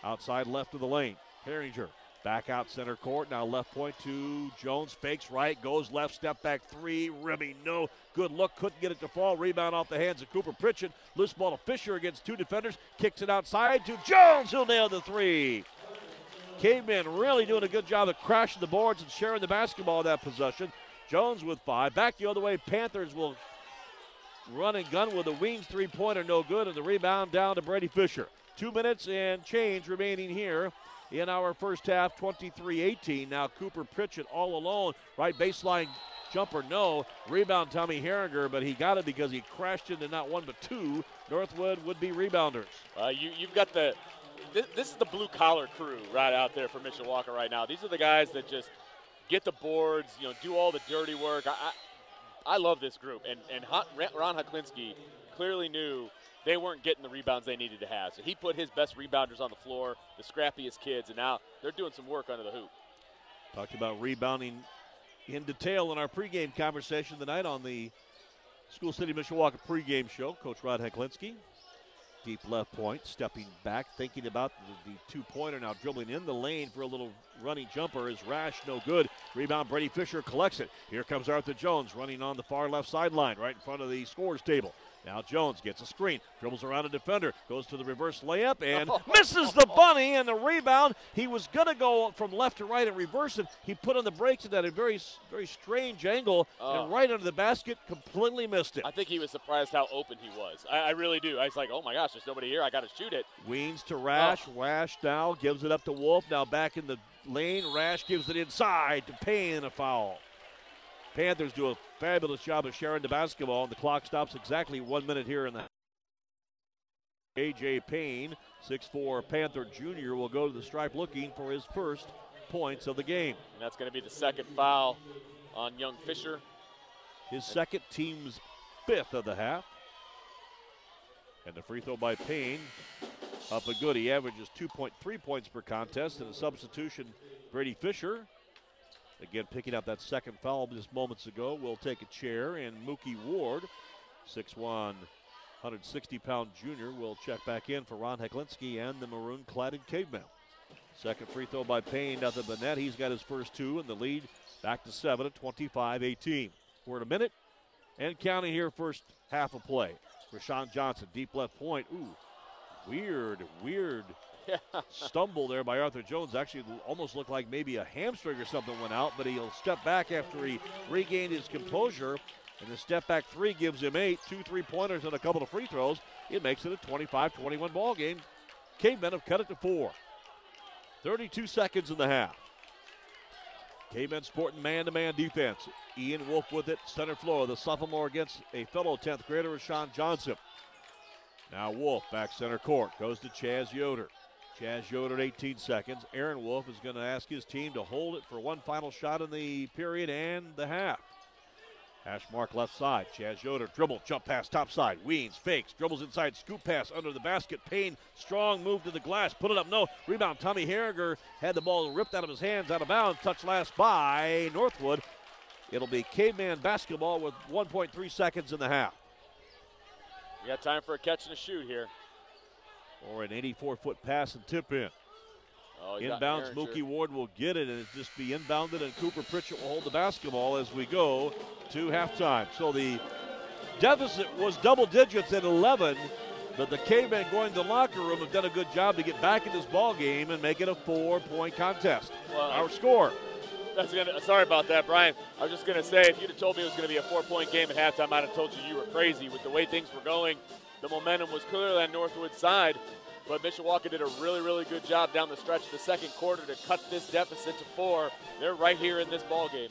outside left of the lane. Herringer back out center court. Now left point to Jones. Fakes right, goes left, step back three. Ribby, no good look. Couldn't get it to fall. Rebound off the hands of Cooper Pritchett. Loose ball to Fisher against two defenders. Kicks it outside to Jones. He'll nail the three. Cavemen really doing a good job of crashing the boards and sharing the basketball that possession. Jones with five. Back the other way. Panthers will run and gun with a wings three pointer, no good, and the rebound down to Brady Fisher. Two minutes and change remaining here in our first half, 23 18. Now Cooper Pritchett all alone, right baseline jumper, no. Rebound Tommy Herringer, but he got it because he crashed into not one but two. Northwood would be rebounders. Uh, you, you've got the. This, this is the blue collar crew right out there for Mishawaka right now. These are the guys that just get the boards, you know, do all the dirty work. I, I, I love this group, and and Ron Heclinski clearly knew they weren't getting the rebounds they needed to have. So he put his best rebounders on the floor, the scrappiest kids, and now they're doing some work under the hoop. Talked about rebounding in detail in our pregame conversation tonight on the School City Mishawaka pregame show. Coach Rod Heclinski, deep left point, stepping back, thinking about the, the two pointer now dribbling in the lane for a little running jumper is Rash, no good. Rebound, Brady Fisher collects it. Here comes Arthur Jones running on the far left sideline, right in front of the scores table. Now Jones gets a screen, dribbles around a defender, goes to the reverse layup, and misses the bunny and the rebound. He was going to go from left to right and reverse it. He put on the brakes at a very, very strange angle Oh. and right under the basket, completely missed it. I think he was surprised how open he was. I, I really do. I was like, oh my gosh, there's nobody here. I got to shoot it. Weens to Rash. Oh. Rash now gives it up to Wolf. Now back in the lane. Rash gives it inside to Payne. A foul. Panthers do a fabulous job of sharing the basketball, and the clock stops exactly one minute here in the. AJ Payne, 6'4 Panther Jr., will go to the stripe looking for his first points of the game. And that's going to be the second foul on young Fisher. His second team's fifth of the half. And the free throw by Payne up a good. He averages 2.3 points per contest. And a substitution, Brady Fisher. Again, picking up that second foul just moments ago, will take a chair. And Mookie Ward, 6'1, 160 pound junior, will check back in for Ron Heclinski and the maroon cladded caveman. Second free throw by Payne, nothing but net. He's got his first two, and the lead back to seven at 25 18. We're at a minute and counting here, first half of play. Rashawn Johnson, deep left point. Ooh, weird, weird stumble there by Arthur Jones. Actually, almost looked like maybe a hamstring or something went out, but he'll step back after he regained his composure. And the step back three gives him eight, two three pointers, and a couple of free throws. It makes it a 25 21 ball game. Cavemen have cut it to four. 32 seconds in the half. Cavemen sporting man to man defense. Ian Wolf with it, center floor. The sophomore against a fellow 10th grader, Rashawn Johnson. Now Wolf back center court. Goes to Chaz Yoder. Chaz Yoder at 18 seconds. Aaron Wolf is going to ask his team to hold it for one final shot in the period and the half. Hash mark left side. Chaz Yoder dribble, jump pass top side. Weens fakes, dribbles inside, scoop pass under the basket. Payne, strong move to the glass, put it up. No rebound. Tommy Harriger had the ball ripped out of his hands, out of bounds. Touch last by Northwood. It'll be caveman basketball with 1.3 seconds in the half. We got time for a catch and a shoot here. Or an 84 foot pass and tip in. Oh, Inbounds, Mookie Ward will get it, and it just be inbounded, and Cooper Pritchett will hold the basketball as we go to halftime. So the deficit was double digits at 11, but the Cavemen going to the locker room have done a good job to get back in this ball game and make it a four-point contest. Well, Our score. That's gonna, sorry about that, Brian. I was just going to say, if you'd have told me it was going to be a four-point game at halftime, I'd have told you you were crazy. With the way things were going, the momentum was clearly on Northwood's side. But Mishawaka did a really, really good job down the stretch of the second quarter to cut this deficit to four. They're right here in this ball game.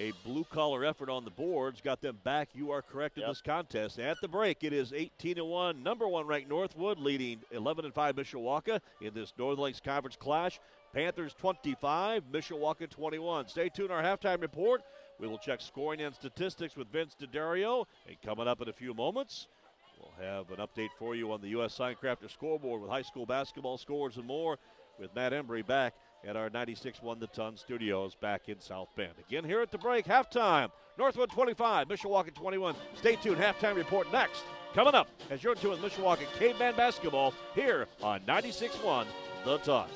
A blue collar effort on the boards got them back. You are correct in Yep. this contest. At the break, it is 18 to 1. Number one ranked Northwood leading 11 and 5 Mishawaka in this Northern Lakes Conference clash. Panthers 25, Mishawaka 21. Stay tuned. Our halftime report. We will check scoring and statistics with Vince D'Addario. And coming up in a few moments, we'll have an update for you on the U.S. Signcrafter scoreboard with high school basketball scores and more with Matt Embry back at our 96-1 the ton studios back in South Bend. Again here at the break, halftime. Northwood 25, Mishawaka 21. Stay tuned. Halftime report next. Coming up as you're with Mishawaka Caveman basketball here on 96-1 the ton.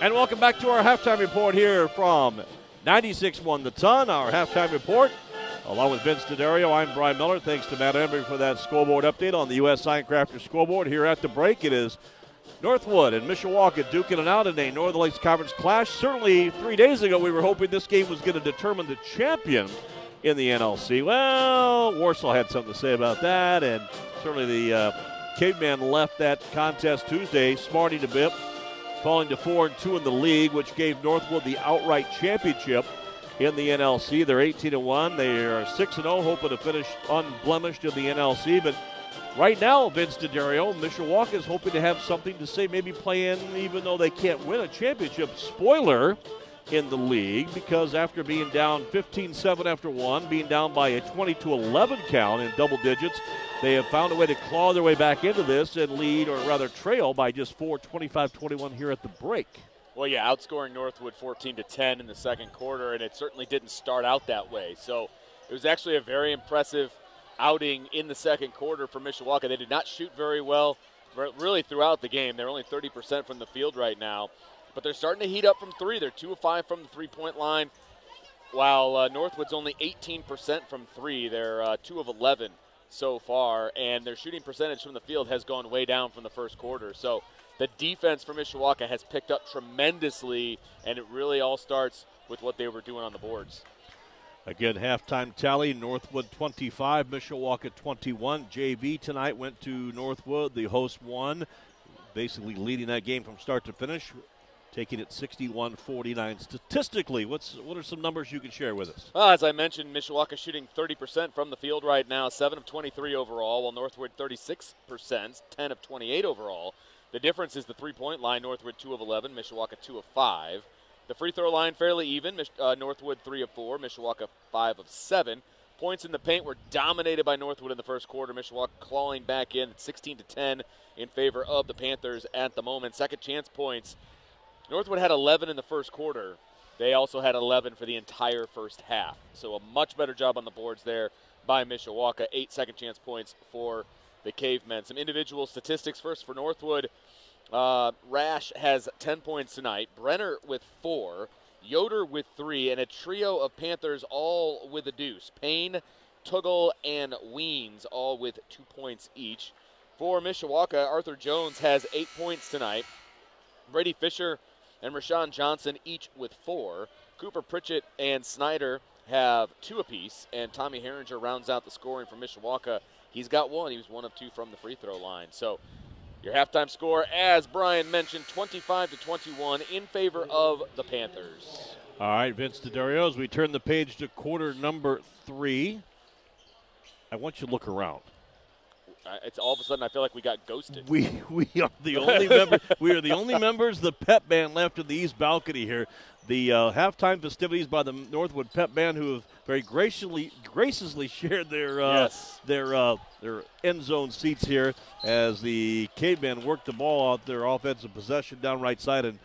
And welcome back to our halftime report here from 96-1 the ton. Our halftime report Along with Vince D'Addario, I'm Brian Miller. Thanks to Matt Embry for that scoreboard update on the U.S. Signcrafter scoreboard. Here at the break, it is Northwood and Mishawaka duking it out in a Northern Lakes Conference clash. Certainly, three days ago, we were hoping this game was going to determine the champion in the NLC. Well, Warsaw had something to say about that, and certainly the uh, Caveman left that contest Tuesday, smarting a bit, falling to four and two in the league, which gave Northwood the outright championship in the NLC. They're 18 1. They are 6 0, hoping to finish unblemished in the NLC. But right now, Vince D'Addario, Mishawaka is hoping to have something to say, maybe play in, even though they can't win a championship. Spoiler in the league because after being down 15 7 after one, being down by a 20-11 count in double digits, they have found a way to claw their way back into this and lead, or rather trail, by just 4 25 21 here at the break. Well, yeah, outscoring Northwood 14 to 10 in the second quarter, and it certainly didn't start out that way. So it was actually a very impressive outing in the second quarter for Mishawaka. They did not shoot very well, really throughout the game. They're only 30% from the field right now, but they're starting to heat up from three. They're two of five from the three-point line, while uh, Northwood's only 18% from three. They're uh, two of 11 so far, and their shooting percentage from the field has gone way down from the first quarter. So the defense for Mishawaka has picked up tremendously, and it really all starts with what they were doing on the boards. Again, halftime tally Northwood 25, Mishawaka 21. JV tonight went to Northwood. The host won, basically leading that game from start to finish, taking it 61 49. Statistically, what's, what are some numbers you can share with us? Well, as I mentioned, Mishawaka shooting 30% from the field right now, 7 of 23 overall, while Northwood 36%, 10 of 28 overall. The difference is the three point line Northwood 2 of 11, Mishawaka 2 of 5. The free throw line fairly even. Uh, Northwood 3 of 4, Mishawaka 5 of 7. Points in the paint were dominated by Northwood in the first quarter. Mishawaka clawing back in 16 to 10 in favor of the Panthers at the moment. Second chance points. Northwood had 11 in the first quarter. They also had 11 for the entire first half. So a much better job on the boards there by Mishawaka. Eight second chance points for the Cavemen. Some individual statistics first for Northwood. Uh, Rash has 10 points tonight. Brenner with four. Yoder with three. And a trio of Panthers all with a deuce. Payne, Tuggle, and Weens all with two points each. For Mishawaka, Arthur Jones has eight points tonight. Brady Fisher and Rashawn Johnson each with four. Cooper Pritchett and Snyder have two apiece, and Tommy Herringer rounds out the scoring for Mishawaka. He's got one. He was one of two from the free throw line. So your halftime score, as Brian mentioned, 25 to 21 in favor of the Panthers. All right, Vince D'Addario, as we turn the page to quarter number three, I want you to look around. It's all of a sudden I feel like we got ghosted. We we are the only member. We are the only members of the pep band left in the east balcony here. The uh, halftime festivities by the Northwood Pep Band, who have very graciously graciously shared their uh, Yes. their uh, their end zone seats here as the cavemen work the ball out their offensive possession down right side and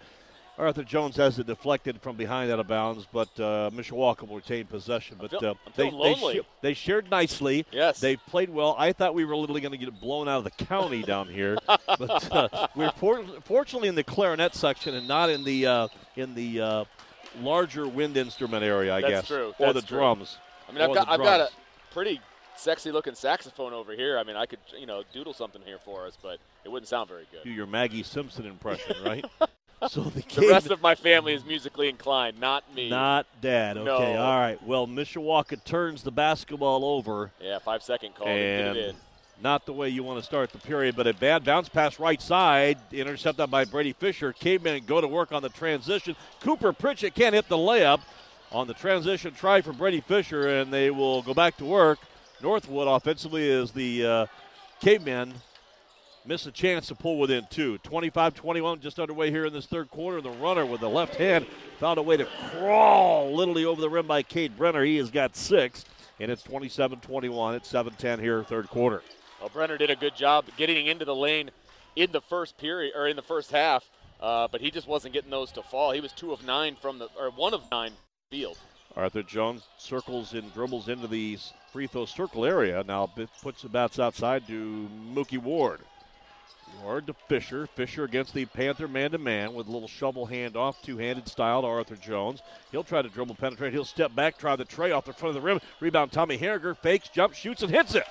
Arthur Jones has it deflected from behind out of bounds, but uh, Mishawaka will retain possession. But feel- uh, they, they, lonely. they shared nicely. Yes. They played well. I thought we were literally going to get blown out of the county down here, but uh, we're for, fortunately in the clarinet section and not in the uh, in the uh, larger wind instrument area, I guess. That's guess, true. or That's the true. drums. I mean, I've got I've got a pretty sexy looking saxophone over here. I mean, I could you know doodle something here for us, but it wouldn't sound very good. do your Maggie Simpson impression, right? so the The rest of my family is musically inclined, not me. Not dad. Okay, No. all right. Well, Mishawaka turns the basketball over, yeah, five second call. to Get it and in. not the way you want to start the period, but a bad bounce pass right side, intercepted by Brady Fisher. Cavemen go to work on the transition. Cooper Pritchett can't hit the layup on the transition try from Brady Fisher, and they will go back to work. Northwood offensively is the uh, Cavemen miss a chance to pull within two. 25 21, just underway here in this third quarter. The runner with the left hand found a way to crawl literally over the rim by Cade Brenner. He has got six, and it's 27 21. It's 7 10 here, third quarter. Well, Brenner did a good job getting into the lane in the first period or in the first half, uh, but he just wasn't getting those to fall. He was two of nine from the or one of nine field. Arthur Jones circles and dribbles into the free throw circle area. Now puts the bats outside to Mookie Ward. Ward to Fisher. Fisher against the Panther man to man with a little shovel handoff, two handed style to Arthur Jones. He'll try to dribble penetrate. He'll step back, try the tray off the front of the rim. Rebound Tommy Herringer fakes, jumps, shoots, and hits it.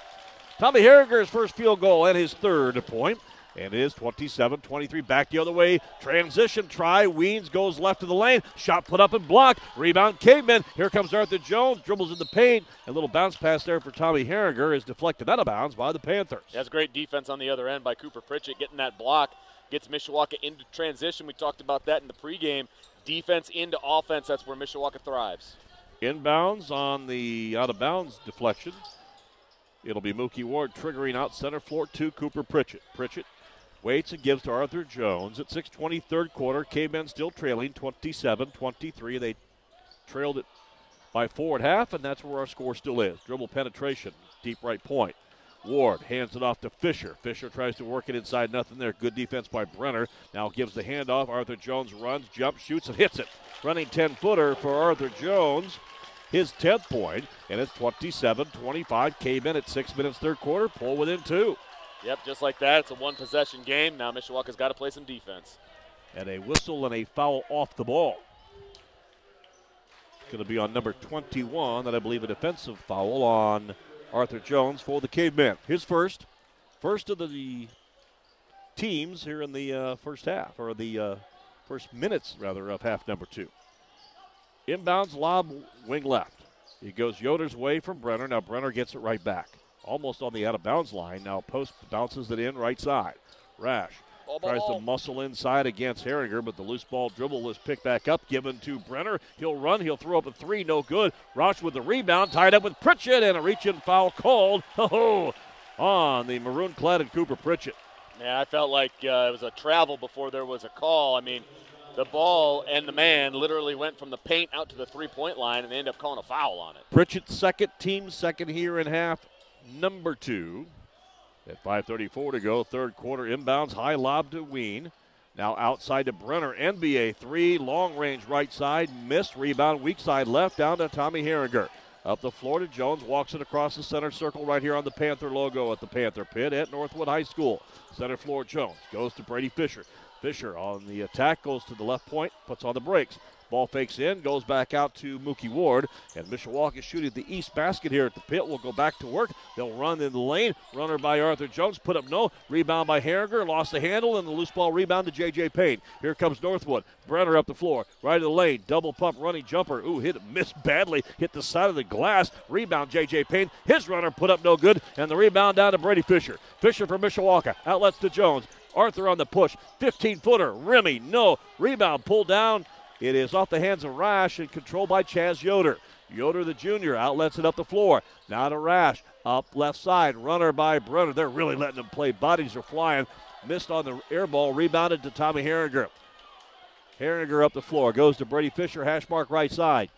Tommy Herringer's first field goal and his third point. And it is 27 23. Back the other way. Transition try. Weens goes left of the lane. Shot put up and blocked. Rebound Caveman. Here comes Arthur Jones. Dribbles in the paint. A little bounce pass there for Tommy Herringer is deflected out of bounds by the Panthers. That's great defense on the other end by Cooper Pritchett getting that block, gets Mishawaka into transition. We talked about that in the pregame. Defense into offense, that's where Mishawaka thrives. Inbounds on the out of bounds deflection. It'll be Mookie Ward triggering out center floor to Cooper Pritchett. Pritchett waits and gives to Arthur Jones at 6:20 third quarter. Cavemen still trailing 27-23. They trailed it by four and that's where our score still is. Dribble penetration, deep right point. Ward hands it off to Fisher. Fisher tries to work it inside, nothing there. Good defense by Brenner. Now gives the handoff. Arthur Jones runs, jumps, shoots, and hits it. Running 10 footer for Arthur Jones. His 10th point, and it's 27 25. Cavemen at six minutes, third quarter. Pull within two. Yep, just like that. It's a one possession game. Now Mishawaka's got to play some defense. And a whistle and a foul off the ball. It's going to be on number 21, that I believe a defensive foul on Arthur Jones for the Cavemen. His first, first of the teams here in the uh, first half, or the uh, first minutes rather of half number two. Inbounds lob wing left. It goes Yoder's way from Brenner. Now Brenner gets it right back, almost on the out of bounds line. Now post bounces it in right side. Rash Ball, ball, Tries to muscle inside against Herringer, but the loose ball dribble is picked back up, given to Brenner. He'll run, he'll throw up a three, no good. Rash with the rebound, tied up with Pritchett, and a reach in foul called oh, on the maroon clad Cooper Pritchett. Yeah, I felt like uh, it was a travel before there was a call. I mean, the ball and the man literally went from the paint out to the three point line, and they end up calling a foul on it. Pritchett's second, team second here in half number two. At 5.34 to go, third quarter inbounds, high lob to Ween. Now outside to Brenner, NBA three, long range right side, missed, rebound, weak side left, down to Tommy Herringer. Up the floor to Jones, walks it across the center circle right here on the Panther logo at the Panther Pit at Northwood High School. Center floor Jones goes to Brady Fisher. Fisher on the attack goes to the left point, puts on the brakes. Ball fakes in, goes back out to Mookie Ward, and Mishawaka shooting the east basket here at the pit. Will go back to work. They'll run in the lane. Runner by Arthur Jones, put up no. Rebound by Herringer, lost the handle, and the loose ball rebound to J.J. Payne. Here comes Northwood. Brenner up the floor, right of the lane, double pump running jumper. Ooh, hit missed badly, hit the side of the glass. Rebound J.J. Payne. His runner put up no good, and the rebound down to Brady Fisher. Fisher for Mishawaka. Outlets to Jones. Arthur on the push. 15 footer. Remy, no. Rebound pulled down. It is off the hands of Rash and controlled by Chaz Yoder. Yoder, the junior, outlets it up the floor. Now to Rash. Up left side. Runner by Brenner. They're really letting him play. Bodies are flying. Missed on the air ball. Rebounded to Tommy Herringer. Herringer up the floor. Goes to Brady Fisher. Hash mark right side.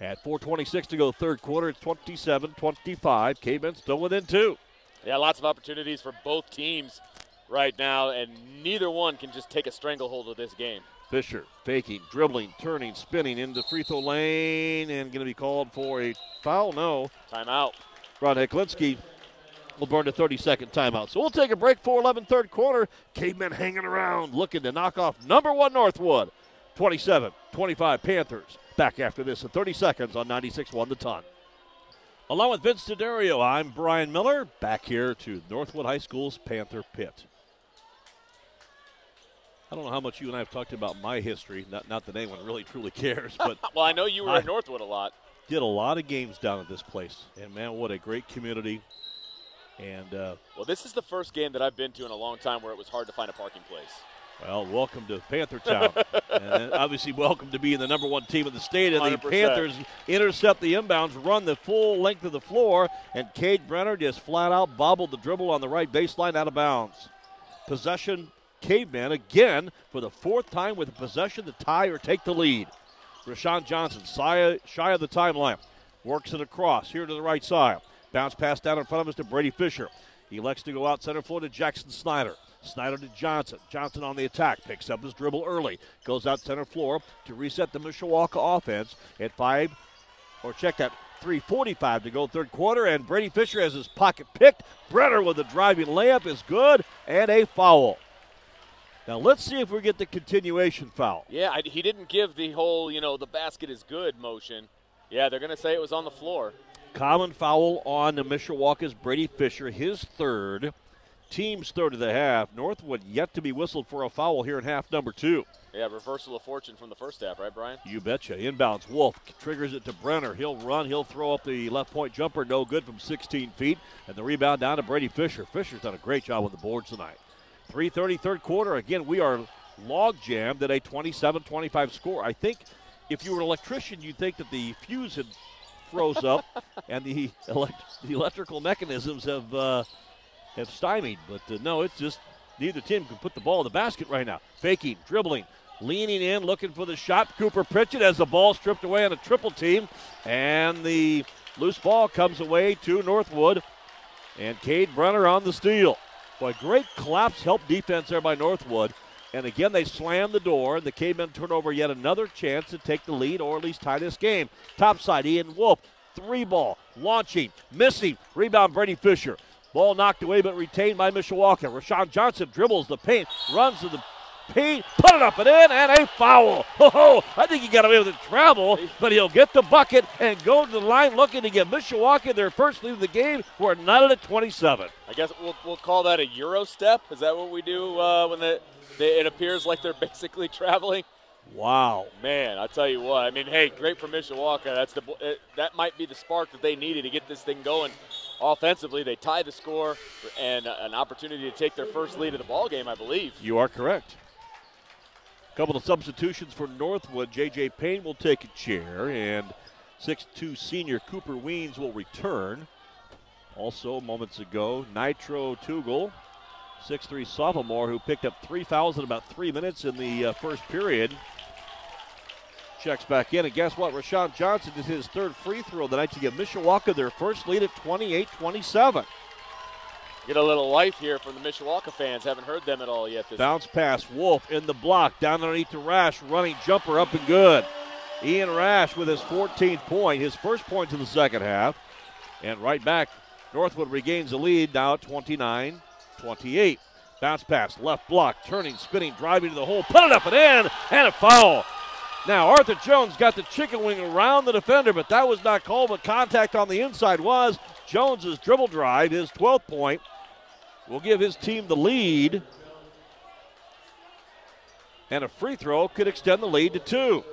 At 4.26 to go, third quarter, it's 27 25. Cavemen still within two. Yeah, lots of opportunities for both teams right now, and neither one can just take a stranglehold of this game. Fisher faking, dribbling, turning, spinning into free throw lane, and going to be called for a foul. No. Timeout. Ron Heclinski will burn a 30 second timeout. So we'll take a break for 11 third quarter. Cavemen hanging around looking to knock off number one Northwood. 27 25 Panthers. Back after this in 30 seconds on 96 1 the ton. Along with Vince D'Addario, I'm Brian Miller. Back here to Northwood High School's Panther Pit. I don't know how much you and I have talked about my history. Not, not that anyone really truly cares, but well, I know you were I- at Northwood a lot. did a lot of games down at this place. And man, what a great community. And uh, Well, this is the first game that I've been to in a long time where it was hard to find a parking place. Well, welcome to Panther Town. and obviously, welcome to being the number one team in the state. And the 100%. Panthers intercept the inbounds, run the full length of the floor, and Cade Brenner just flat out bobbled the dribble on the right baseline out of bounds. Possession, Caveman again for the fourth time with possession to tie or take the lead. Rashawn Johnson, shy, shy of the timeline, works it across here to the right side. Bounce pass down in front of us to Brady Fisher. He elects to go out center floor to Jackson Snyder. Snyder to Johnson. Johnson on the attack. Picks up his dribble early. Goes out center floor to reset the Mishawaka offense at five, or check that, 3.45 to go third quarter. And Brady Fisher has his pocket picked. Brenner with a driving layup is good and a foul. Now let's see if we get the continuation foul. Yeah, I, he didn't give the whole, you know, the basket is good motion. Yeah, they're going to say it was on the floor. Common foul on the Mishawaka's Brady Fisher, his third. Team's third of the half. Northwood yet to be whistled for a foul here in half number two. Yeah, reversal of fortune from the first half, right, Brian? You betcha. Inbounds. Wolf triggers it to Brenner. He'll run. He'll throw up the left point jumper. No good from 16 feet. And the rebound down to Brady Fisher. Fisher's done a great job on the boards tonight. 3.30 third quarter. Again, we are log jammed at a 27 25 score. I think if you were an electrician, you'd think that the fuse had froze up and the, elect- the electrical mechanisms have, uh, have stymied. But uh, no, it's just neither team can put the ball in the basket right now. Faking, dribbling, leaning in, looking for the shot. Cooper Pritchett has the ball stripped away on a triple team, and the loose ball comes away to Northwood, and Cade Brenner on the steal. Boy, great collapse help defense there by Northwood. And again, they slam the door, and the Cavemen turn over yet another chance to take the lead or at least tie this game. Topside, Ian Wolf, three ball, launching, missing, rebound Brady Fisher. Ball knocked away but retained by Mishawaka. Rashawn Johnson dribbles the paint, runs to the paint, put it up and in, and a foul. Oh, I think he got away with the travel, but he'll get the bucket and go to the line looking to get Mishawaka their first lead of the game. We're not at 27. I guess we'll, we'll call that a Euro step. Is that what we do uh, when the, they, it appears like they're basically traveling? Wow. Man, I tell you what. I mean, hey, great for Mishawaka. That's the it, that might be the spark that they needed to get this thing going offensively. They tie the score and uh, an opportunity to take their first lead of the ball game, I believe. You are correct. Couple of substitutions for Northwood. J.J. Payne will take a chair, and 6'2 senior Cooper Weens will return. Also, moments ago, Nitro Tuggle, 6'3 sophomore, who picked up three fouls in about three minutes in the uh, first period. Checks back in, and guess what? Rashawn Johnson is his third free throw tonight to give Mishawaka their first lead at 28 27. Get a little life here from the Mishawaka fans. Haven't heard them at all yet this Bounce pass, Wolf in the block, down underneath to Rash, running jumper up and good. Ian Rash with his 14th point, his first point in the second half. And right back, Northwood regains the lead now at 29 28. Bounce pass, left block, turning, spinning, driving to the hole, put it up and in, and a foul. Now, Arthur Jones got the chicken wing around the defender, but that was not called, but contact on the inside was. Jones's dribble drive, his 12th point, will give his team the lead. And a free throw could extend the lead to two.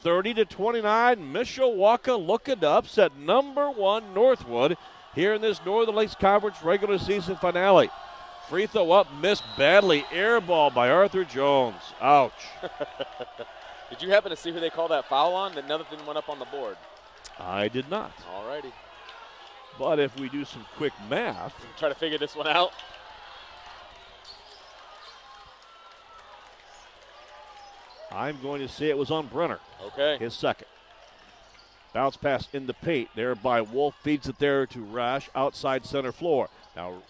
30 to 29, Mishawaka looking to upset number one Northwood here in this Northern Lakes Conference regular season finale. Free throw up, missed badly. Air ball by Arthur Jones. Ouch. Did you happen to see who they called that foul on? That nothing went up on the board. I did not. Alrighty. But if we do some quick math, Try to figure this one out. I'm going to say it was on Brenner. Okay. his second. Bounce pass in the paint there by Wolf. Feeds it there to Rash outside center floor. Now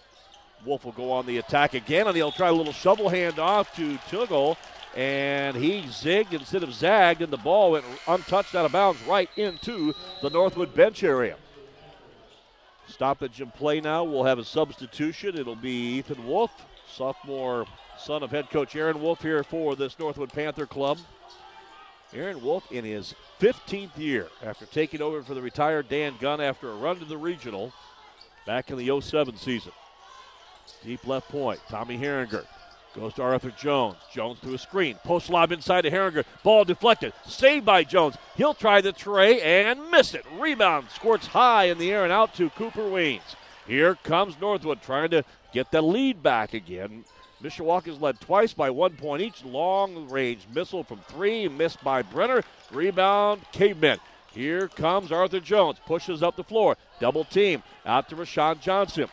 Wolf will go on the attack again, and he'll try a little shovel hand off to Tuggle, and he zigged instead of zagged, and the ball went untouched out of bounds right into the Northwood bench area. Stoppage in play now. We'll have a substitution. It'll be Ethan Wolf, sophomore son of head coach Aaron Wolf here for this Northwood Panther club. Aaron Wolf in his 15th year after taking over for the retired Dan Gunn after a run to the regional back in the 07 season. Deep left point. Tommy Herringer goes to Arthur Jones. Jones to a screen. Post lob inside to Herringer. Ball deflected. Saved by Jones. He'll try the tray and miss it. Rebound. Squirts high in the air and out to Cooper Weens. Here comes Northwood trying to get the lead back again. Mishawaka's led twice by one point each. Long range missile from three, missed by Brenner. Rebound, Cavemen. Here comes Arthur Jones, pushes up the floor. Double team out to Rashawn Johnson.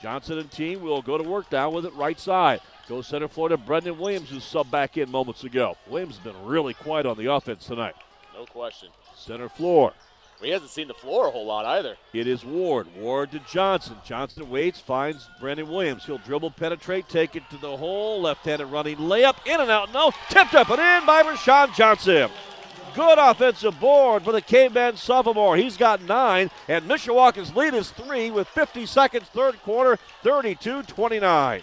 Johnson and team will go to work down with it right side. Goes center floor to Brendan Williams, who subbed back in moments ago. Williams has been really quiet on the offense tonight. No question. Center floor. He hasn't seen the floor a whole lot either. It is Ward. Ward to Johnson. Johnson waits, finds Brendan Williams. He'll dribble, penetrate, take it to the hole. Left-handed running layup, in and out. No, tipped up and in by Rashawn Johnson. Good offensive board for the Caveman sophomore. He's got nine, and Mishawaka's lead is three with 50 seconds, third quarter, 32 29.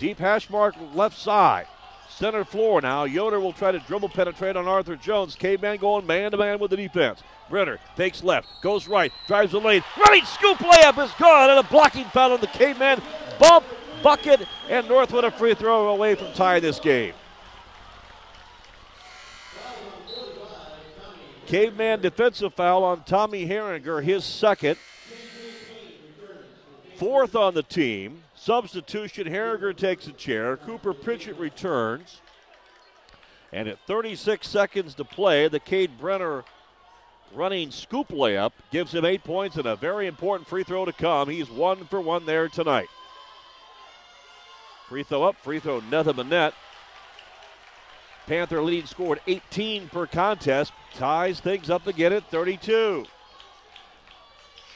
Deep hash mark left side. Center floor now. Yoder will try to dribble penetrate on Arthur Jones. Caveman going man to man with the defense. Brenner takes left, goes right, drives the lane. Running scoop layup is gone, and a blocking foul on the Caveman. Bump, bucket, and Northwood a free throw away from tying this game. Caveman defensive foul on Tommy Herringer, his second. Fourth on the team. Substitution, Herringer takes a chair. Cooper Pritchett returns. And at 36 seconds to play, the Cade Brenner running scoop layup gives him eight points and a very important free throw to come. He's one for one there tonight. Free throw up, free throw nothing but net. Panther lead scored 18 per contest, ties things up again at 32.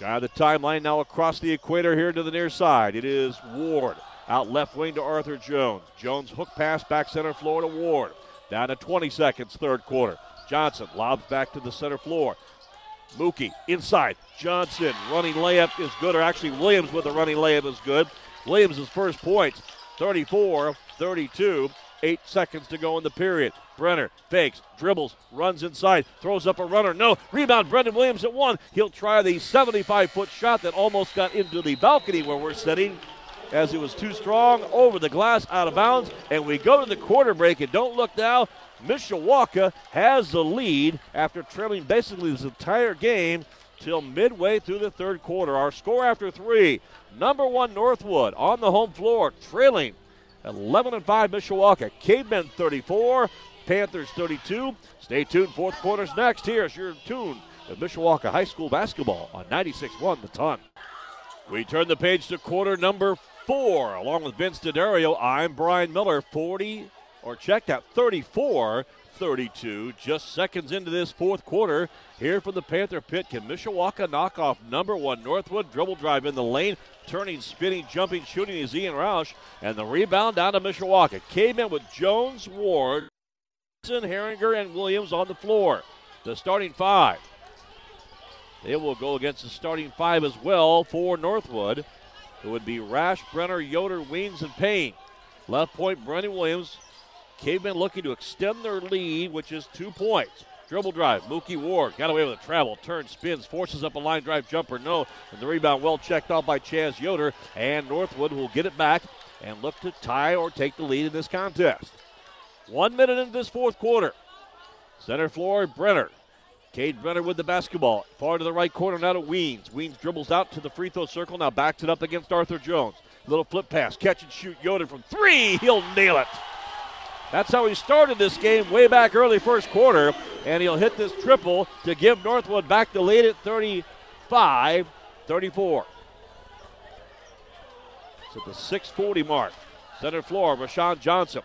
Of the timeline now across the equator here to the near side. It is Ward. Out left wing to Arthur Jones. Jones hook pass back center floor to Ward. Down to 20 seconds, third quarter. Johnson lobs back to the center floor. Mookie inside. Johnson running layup is good, or actually Williams with a running layup is good. Williams' first points 34 32. Eight seconds to go in the period. Brenner fakes, dribbles, runs inside, throws up a runner. No. Rebound, Brendan Williams at one. He'll try the 75 foot shot that almost got into the balcony where we're sitting as it was too strong over the glass out of bounds. And we go to the quarter break. And don't look now. Mishawaka has the lead after trailing basically this entire game till midway through the third quarter. Our score after three number one Northwood on the home floor, trailing 11 and 5 Mishawaka. Cavemen 34, Panthers 32. Stay tuned. Fourth quarter's next. Here's your tune with Mishawaka High School basketball on 96-1 The Ton. We turn the page to quarter number four. Along with Vince D'Addario, I'm Brian Miller. 40, or check that, 34 32. Just seconds into this fourth quarter. Here from the Panther pit, can Mishawaka knock off number one Northwood? Dribble drive in the lane. Turning, spinning, jumping, shooting is Ian Rash. And the rebound down to Mishawaka. Came in with Jones, Ward, Herringer, and Williams on the floor. The starting five. They will go against the starting five as well for Northwood. It would be Rash, Brenner, Yoder, Weens, and Payne. Left point, Brendan Williams. Cavemen looking to extend their lead, which is two points. Dribble drive, Mookie Ward got away with a travel, turn, spins, forces up a line drive jumper, no. And the rebound well checked off by Chaz Yoder, and Northwood will get it back and look to tie or take the lead in this contest. One minute into this fourth quarter. Center floor, Brenner. Cade Brenner with the basketball. Far to the right corner now to Weens. Weens dribbles out to the free throw circle, now backs it up against Arthur Jones. Little flip pass, catch and shoot Yoder from three. He'll nail it. That's how he started this game way back early first quarter, and he'll hit this triple to give Northwood back the lead at 35 34. It's at the 640 mark. Center floor, Rashawn Johnson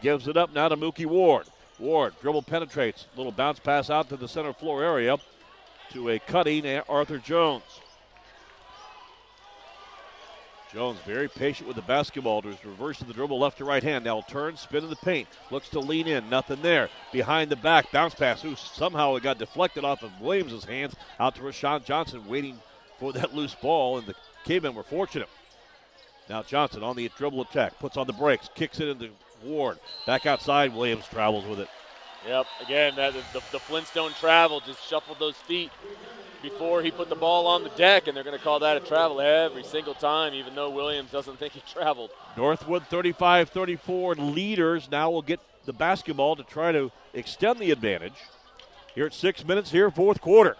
gives it up now to Mookie Ward. Ward dribble penetrates, little bounce pass out to the center floor area to a cutting Arthur Jones. Jones very patient with the basketball. Just reversing the dribble left to right hand. Now turn, spin in the paint. Looks to lean in. Nothing there. Behind the back. Bounce pass. Who somehow it got deflected off of Williams' hands. Out to Rashawn Johnson waiting for that loose ball. And the Cavemen were fortunate. Now Johnson on the dribble attack. Puts on the brakes. Kicks it into Ward. Back outside. Williams travels with it. Yep. Again, that the, the Flintstone travel just shuffled those feet before he put the ball on the deck, and they're going to call that a travel every single time, even though Williams doesn't think he traveled. Northwood 35 34 leaders now will get the basketball to try to extend the advantage. Here at six minutes here, fourth quarter.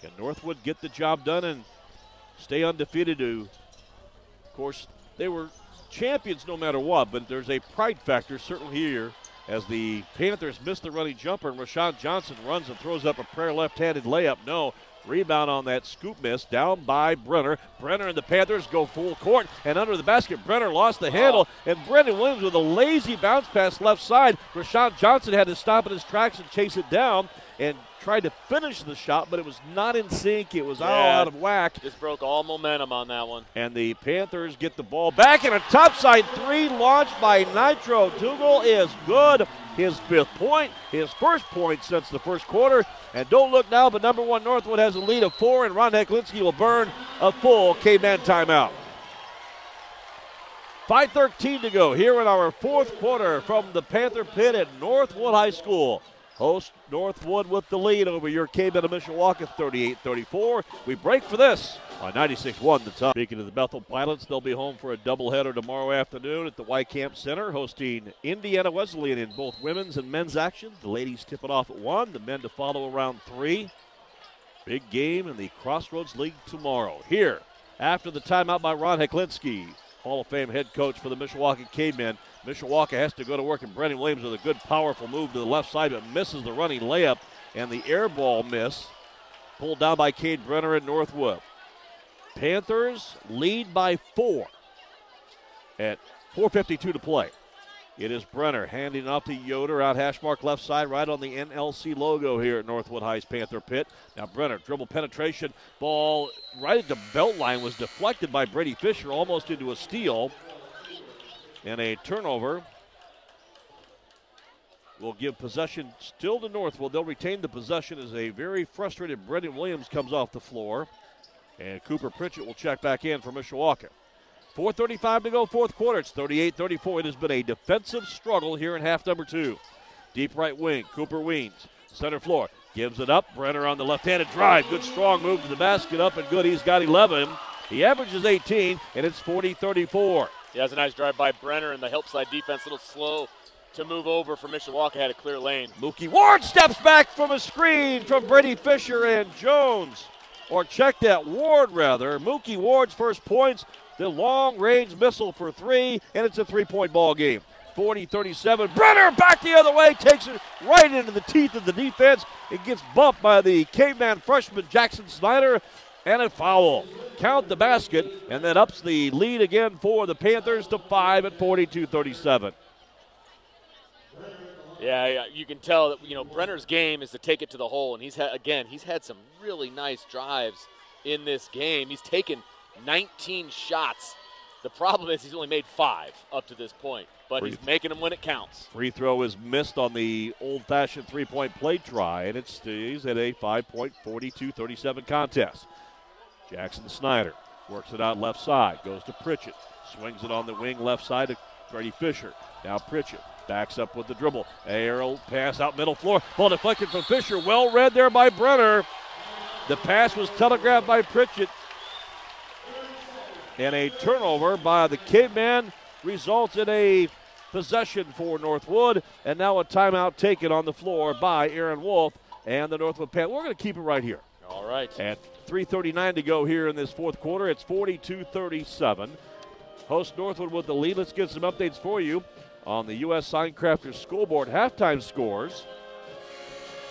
Can Northwood get the job done and stay undefeated? To, of course, they were champions no matter what, but there's a pride factor certainly here as the Panthers miss the running jumper and Rashawn Johnson runs and throws up a prayer left-handed layup. No. Rebound on that scoop miss down by Brenner. Brenner and the Panthers go full court and under the basket. Brenner lost the handle and Brendan Williams with a lazy bounce pass left side. Rashawn Johnson had to stop in his tracks and chase it down and tried to finish the shot, but it was not in sync. It was Yeah. all out of whack. Just broke all momentum on that one. And the Panthers get the ball back, in a topside three launched by Nitro Tuggle is good. His fifth point, his first point since the first quarter. And don't look now, but number one Northwood has a lead of four, and Ron Heclinski will burn a full K-Man timeout. 5.13 to go here in our fourth quarter from the Panther Pit at Northwood High School. Host Northwood with the lead over your K-Men of Mishawaka 38-34. We break for this on 96-1 the top. Speaking of the Bethel Pilots, they'll be home for a doubleheader tomorrow afternoon at the Wiekamp Center, hosting Indiana Wesleyan in both women's and men's action. The ladies tip it off at 1, the men to follow around 3. Big game in the Crossroads League tomorrow. Here, after the timeout by Ron Heclinski, Hall of Fame head coach for the Mishawaka Cavemen. Mishawaka has to go to work, and Brendan Williams with a good, powerful move to the left side, but misses the running layup, and the air ball miss. Pulled down by Cade Brenner at Northwood. Panthers lead by four at 4.52 to play. It is Brenner handing off to Yoder out hash mark left side, right on the NLC logo here at Northwood High's Panther Pit. Now Brenner dribble penetration, ball right at the belt line was deflected by Brady Fisher, almost into a steal, and a turnover. Will give possession still to Northwood. They'll retain the possession as a very frustrated Brendan Williams comes off the floor, and Cooper Pritchett will check back in for Mishawaka. 4.35 to go, fourth quarter. It's 38 34. It has been a defensive struggle here in half number two. Deep right wing, Cooper Weens. Center floor, gives it up. Brenner on the left handed drive. Good strong move to the basket, up and good. He's got 11. He averages 18, and it's 40 34. He has a nice drive by Brenner, and the help side defense a little slow to move over for Mishawaka. Had a clear lane. Mookie Ward steps back from a screen from Brady Fisher and Jones. Or check that, Ward rather. Mookie Ward's first points, the long range missile for three, and it's a three point ball game. 40 37. Brenner back the other way, takes it right into the teeth of the defense. It gets bumped by the caveman freshman Jackson Snyder, and a foul. Count the basket, and that ups the lead again for the Panthers to five at 42 37. Yeah, you can tell that you know Brenner's game is to take it to the hole, and he's had again he's had some really nice drives in this game. He's taken 19 shots. The problem is he's only made five up to this point, but he's making them when it counts. Free throw is missed on the old fashioned three point play try, and it stays at a 5 point 42 37 contest. Jackson Snyder works it out left side, goes to Pritchett, swings it on the wing left side to Brady Fisher. Now Pritchett backs up with the dribble. Arrow pass out middle floor. Ball deflected from Fisher. Well read there by Brenner. The pass was telegraphed by Pritchett. And a turnover by the Caveman results in a possession for Northwood. And now a timeout taken on the floor by Aaron Wolf and the Northwood Pan. We're going to keep it right here. All right. At 3.39 to go here in this fourth quarter, it's 42 37. Host Northwood with the lead. Let's get some updates for you on the U.S. Signcrafters Board halftime scores.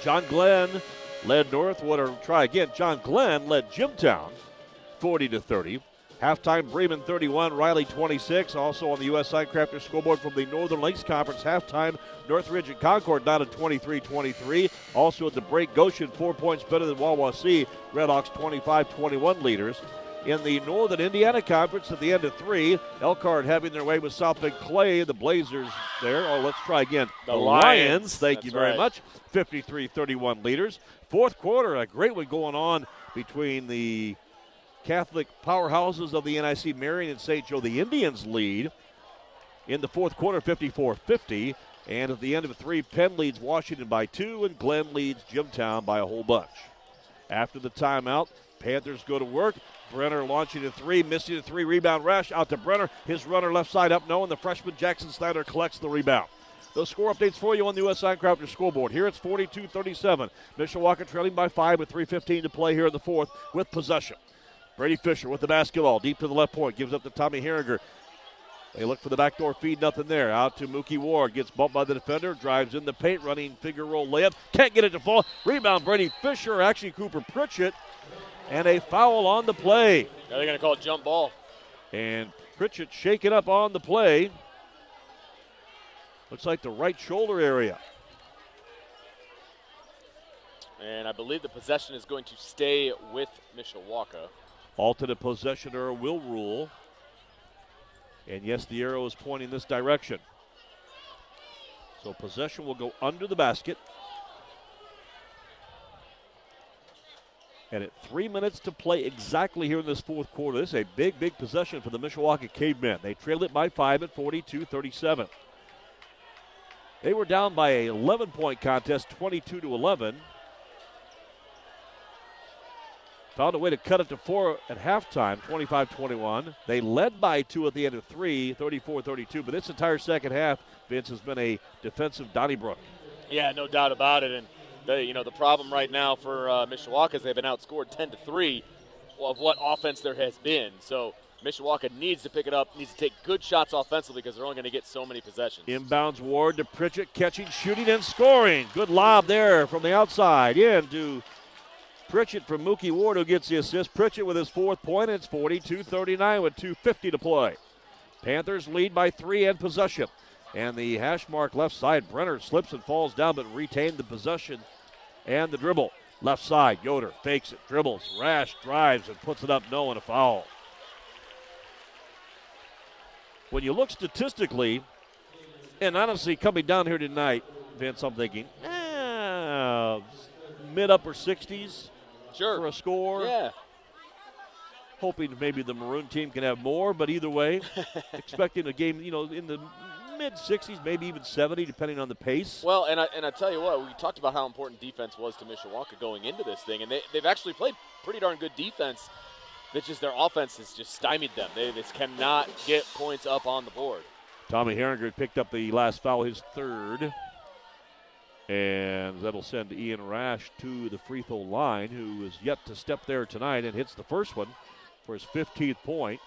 John Glenn led Northwood, or try again. John Glenn led Jimtown 40 to 30. Halftime Bremen 31, Riley 26. Also on the U.S. Signcrafters scoreboard from the Northern Lakes Conference. Halftime Northridge and Concord down to 23 23. Also at the break, Goshen four points better than Wawasee. Redhawks 25 21 leaders. in the Northern Indiana Conference at the end of three. Elkhart having their way with South Bend Clay. The Blazers there. Oh, let's try again. The, the Lions. Lions. Thank That's you very right. much. 53 31 leaders. Fourth quarter, a great one going on between the Catholic powerhouses of the NIC, Marian and St. Joe. The Indians lead in the fourth quarter, 54 50. And at the end of three, Penn leads Washington by two, and Glenn leads Jimtown by a whole bunch. After the timeout, Panthers go to work. Brenner launching a three, missing a three, rebound Rash out to Brenner. His runner left side up, no, and the freshman Jackson Snyder collects the rebound. Those score updates for you on the U.S. Crafter scoreboard. Here it's 42 37. Mishawaka trailing by five with 3.15 to play here in the fourth with possession. Brady Fisher with the basketball deep to the left point, gives up to Tommy Herringer. They look for the backdoor feed, nothing there. Out to Mookie Ward, gets bumped by the defender, drives in the paint, running figure roll layup, can't get it to fall. Rebound, Brady Fisher, actually Cooper Pritchett, and a foul on the play. Now they're going to call it jump ball. And Pritchett shaking up on the play. Looks like the right shoulder area. And I believe the possession is going to stay with Mishawaka. Alternate possession error will rule. And yes, the arrow is pointing this direction. So possession will go under the basket. And at three minutes to play exactly here in this fourth quarter, this is a big, big possession for the Mishawaka Cavemen. They trailed it by five at 42 37. They were down by a 11 point contest, 22 to 11. Found a way to cut it to four at halftime, 25 21. They led by two at the end of three, 34 32. But this entire second half, Vince, has been a defensive Donnybrook. Yeah, no doubt about it. And the, you know the problem right now for uh, Mishawaka is they've been outscored 10 to three of what offense there has been. So Mishawaka needs to pick it up, needs to take good shots offensively because they're only going to get so many possessions. Inbounds Ward to Pritchett, catching, shooting, and scoring. Good lob there from the outside. In to Pritchett from Mookie Ward who gets the assist. Pritchett with his fourth point. It's 42 39 with 2.50 to play. Panthers lead by three and possession. And the hash mark left side, Brenner slips and falls down but retained the possession and the dribble. Left side, Yoder fakes it, dribbles, rash, drives, and puts it up, no, and a foul. When you look statistically, and honestly, coming down here tonight, Vince, I'm thinking, eh, mid upper 60s sure. for a score. Yeah. Hoping maybe the Maroon team can have more, but either way, expecting a game, you know, in the mid 60s, maybe even 70, depending on the pace. Well, and I, and I tell you what, we talked about how important defense was to Mishawaka going into this thing, and they, they've actually played pretty darn good defense. It's just their offense has just stymied them. They just cannot get points up on the board. Tommy Herringer picked up the last foul, his third. And that'll send Ian Rash to the free throw line, who is yet to step there tonight and hits the first one for his 15th point.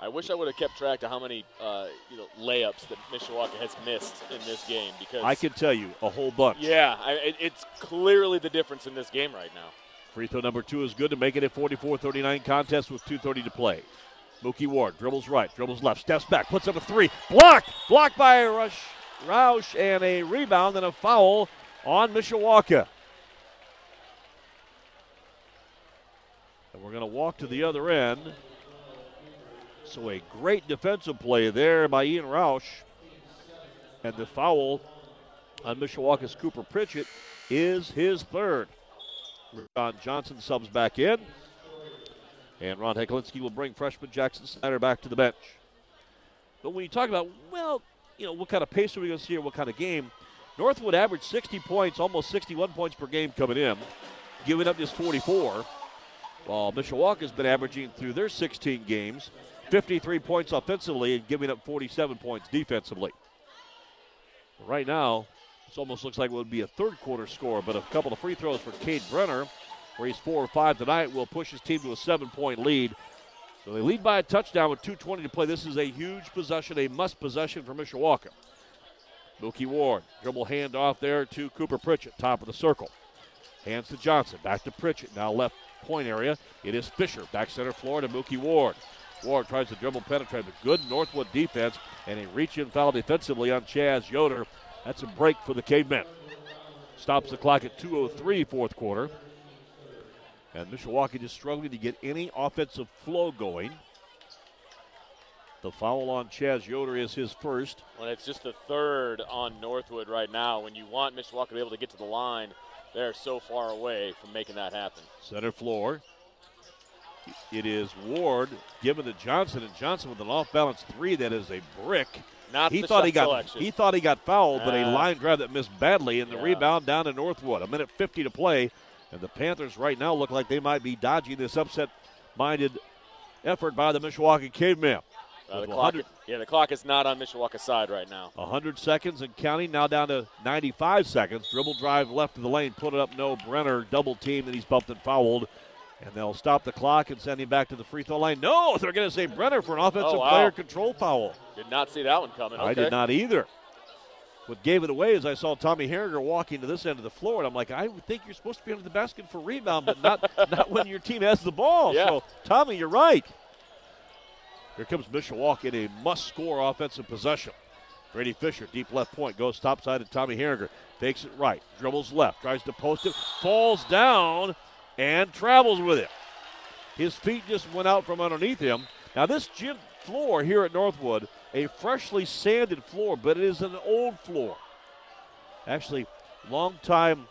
I wish I would have kept track of how many uh, you know layups that Mishawaka has missed in this game because I can tell you a whole bunch. Yeah, I, it, it's clearly the difference in this game right now. Free throw number two is good to make it a 44-39 contest with 2:30 to play. Mookie Ward dribbles right, dribbles left, steps back, puts up a three, blocked, blocked by Rash Rash, and a rebound and a foul on Mishawaka. And we're going to walk to the other end. So a great defensive play there by Ian Rash. And the foul on Mishawaka's Cooper Pritchett is his third. Ron Johnson subs back in. And Ron Heclinski will bring freshman Jackson Snyder back to the bench. But when you talk about, well, you know, what kind of pace are we going to see or what kind of game? Northwood averaged 60 points, almost 61 points per game coming in, giving up just 44. While Mishawaka's been averaging through their 16 games 53 points offensively and giving up 47 points defensively. Right now, this almost looks like it would be a third quarter score, but a couple of free throws for Cade Brenner, where he's four or five tonight, will push his team to a seven point lead. So they lead by a touchdown with 2.20 to play. This is a huge possession, a must possession for Mishawaka. Mookie Ward, dribble handoff there to Cooper Pritchett, top of the circle. Hands to Johnson, back to Pritchett, now left point area. It is Fisher, back center floor to Mookie Ward. Ward tries to dribble penetrate, but good Northwood defense and a reach in foul defensively on Chaz Yoder. That's a break for the Cavemen. Stops the clock at 2.03 fourth quarter. And Mishawaka just struggling to get any offensive flow going. The foul on Chaz Yoder is his first. Well, it's just the third on Northwood right now. When you want Mishawaka to be able to get to the line, they're so far away from making that happen. Center floor. It is Ward given to Johnson, and Johnson with an off-balance three that is a brick. Not he the thought he got selection. he thought he got fouled, but a Ah. line drive that missed badly, and the Yeah. rebound down to Northwood. A minute 50 to play, and the Panthers right now look like they might be dodging this upset-minded effort by the Mishawaka Caveman. Uh, the clock, yeah, the clock is not on Mishawaka's side right now. 100 seconds and counting, now down to 95 seconds. Dribble drive left of the lane, put it up, no. Brenner double teamed, and he's bumped and fouled. And they'll stop the clock and send him back to the free throw line. No, they're going to say Brenner for an offensive Oh, wow. player control foul. Did not see that one coming. I Okay. did not either. What gave it away is I saw Tommy Herringer walking to this end of the floor, and I'm like, I think you're supposed to be under the basket for rebound, but not not when your team has the ball. Yeah. So, Tommy, you're right. Here comes Mishawaka in a must-score offensive possession. Brady Fisher, deep left point, goes topside to Tommy Herringer. Fakes it right, dribbles left, tries to post it, falls down, and travels with it. His feet just went out from underneath him. Now, this gym floor here at Northwood, a freshly sanded floor, but it is an old floor. Actually, longtime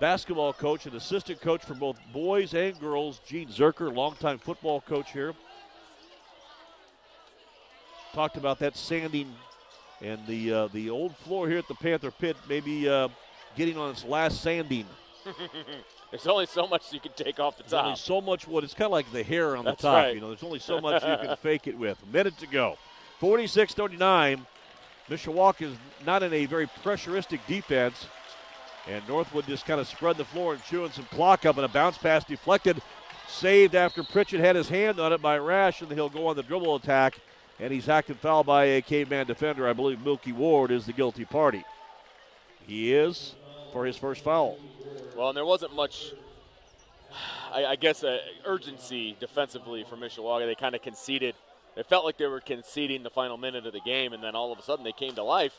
basketball coach and assistant coach for both boys and girls, Gene Zerker, longtime football coach here. Talked about that sanding and the uh, the old floor here at the Panther Pit, maybe uh, getting on its last sanding. There's only so much you can take off the There's only top. so much wood. It's kind of like the hair on That's the top. right. You know, there's only so much you can fake it with. A minute to go. 46 39. Mishawaka is not in a very pressuristic defense. And Northwood just kind of spread the floor and chewing some clock up, and a bounce pass deflected. Saved after Pritchett had his hand on it by Rash, and he'll go on the dribble attack. And he's hacked and fouled by a caveman defender. I believe Mookie Ward is the guilty party. He is for his first foul. Well, and there wasn't much, I, I guess, uh, urgency defensively for Mishawaka. They kind of conceded. It felt like they were conceding the final minute of the game, and then all of a sudden they came to life.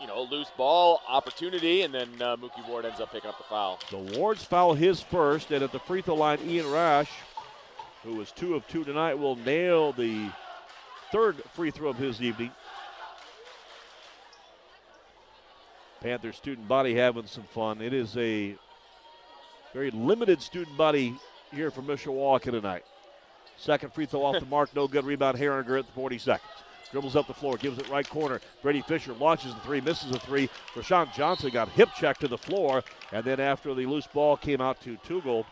You know, loose ball, opportunity, and then uh, Mookie Ward ends up picking up the foul. The Wards foul his first, and at the free throw line, Ian Rash, who was two of two tonight, will nail the third free throw of his evening. Panther student body having some fun. It is a very limited student body here for Mishawaka tonight. Second free throw off the mark, no good. Rebound Herringer at the 40 seconds. Dribbles up the floor, gives it right corner. Brady Fisher launches the three, misses the three. Rashawn Johnson got hip checked to the floor, and then after the loose ball came out to Tuggle,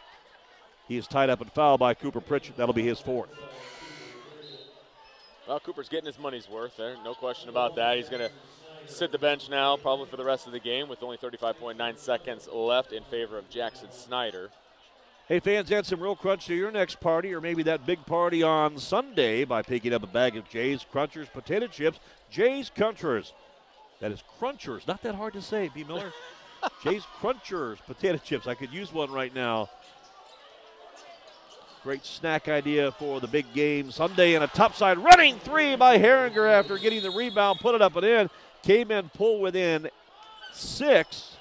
he is tied up and fouled by Cooper Pritchett. That'll be his fourth. Well, Cooper's getting his money's worth there, no question about that. He's going to sit the bench now, probably for the rest of the game, with only 35.9 seconds left in favor of Jackson Snyder. Hey, fans, add some real crunch to your next party or maybe that big party on Sunday by picking up a bag of Jay's Crunchers potato chips. Jay's Crunchers. That is Crunchers. Not that hard to say, B. Miller. Jay's Crunchers potato chips. I could use one right now. Great snack idea for the big game Sunday. And a topside running three by Herringer after getting the rebound, put it up and in. Came in, pull within six.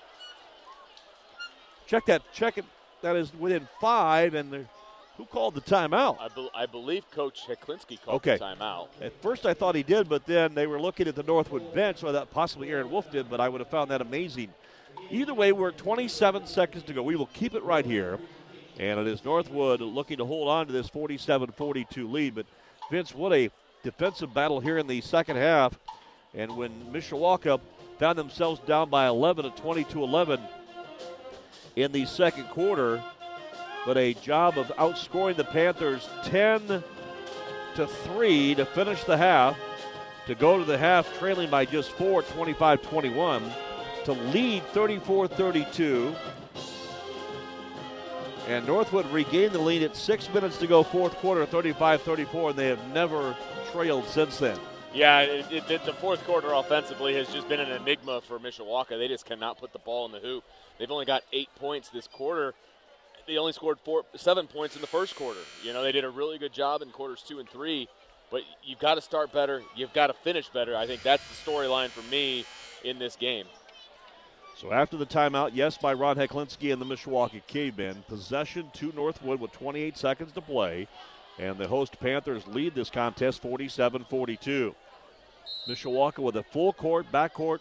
Check that. Check it. That is within five. And the, who called the timeout? I, bel I believe Coach Heclinski called Okay. the timeout. At first, I thought he did, but then they were looking at the Northwood bench, so I thought possibly Aaron Wolf did, but I would have found that amazing. Either way, we're 27 seconds to go. We will keep it right here. And it is Northwood looking to hold on to this 47 42 lead. But, Vince, what a defensive battle here in the second half. And when Mishawaka found themselves down by 11 at 22 11 in the second quarter, but a job of outscoring the Panthers 10 to 3 to finish the half, to go to the half trailing by just 4, 25 21, to lead 34 32. And Northwood regained the lead at six minutes to go, fourth quarter, 35 34, and they have never trailed since then. Yeah, it, it, the fourth quarter offensively has just been an enigma for Mishawaka. They just cannot put the ball in the hoop. They've only got eight points this quarter. They only scored four, seven points in the first quarter. You know, they did a really good job in quarters two and three, but you've got to start better. You've got to finish better. I think that's the storyline for me in this game. So after the timeout, yes, by Ron Heclinski and the Mishawaka Cavemen, possession to Northwood with 28 seconds to play. And the host Panthers lead this contest 47 42. Mishawaka with a full court, backcourt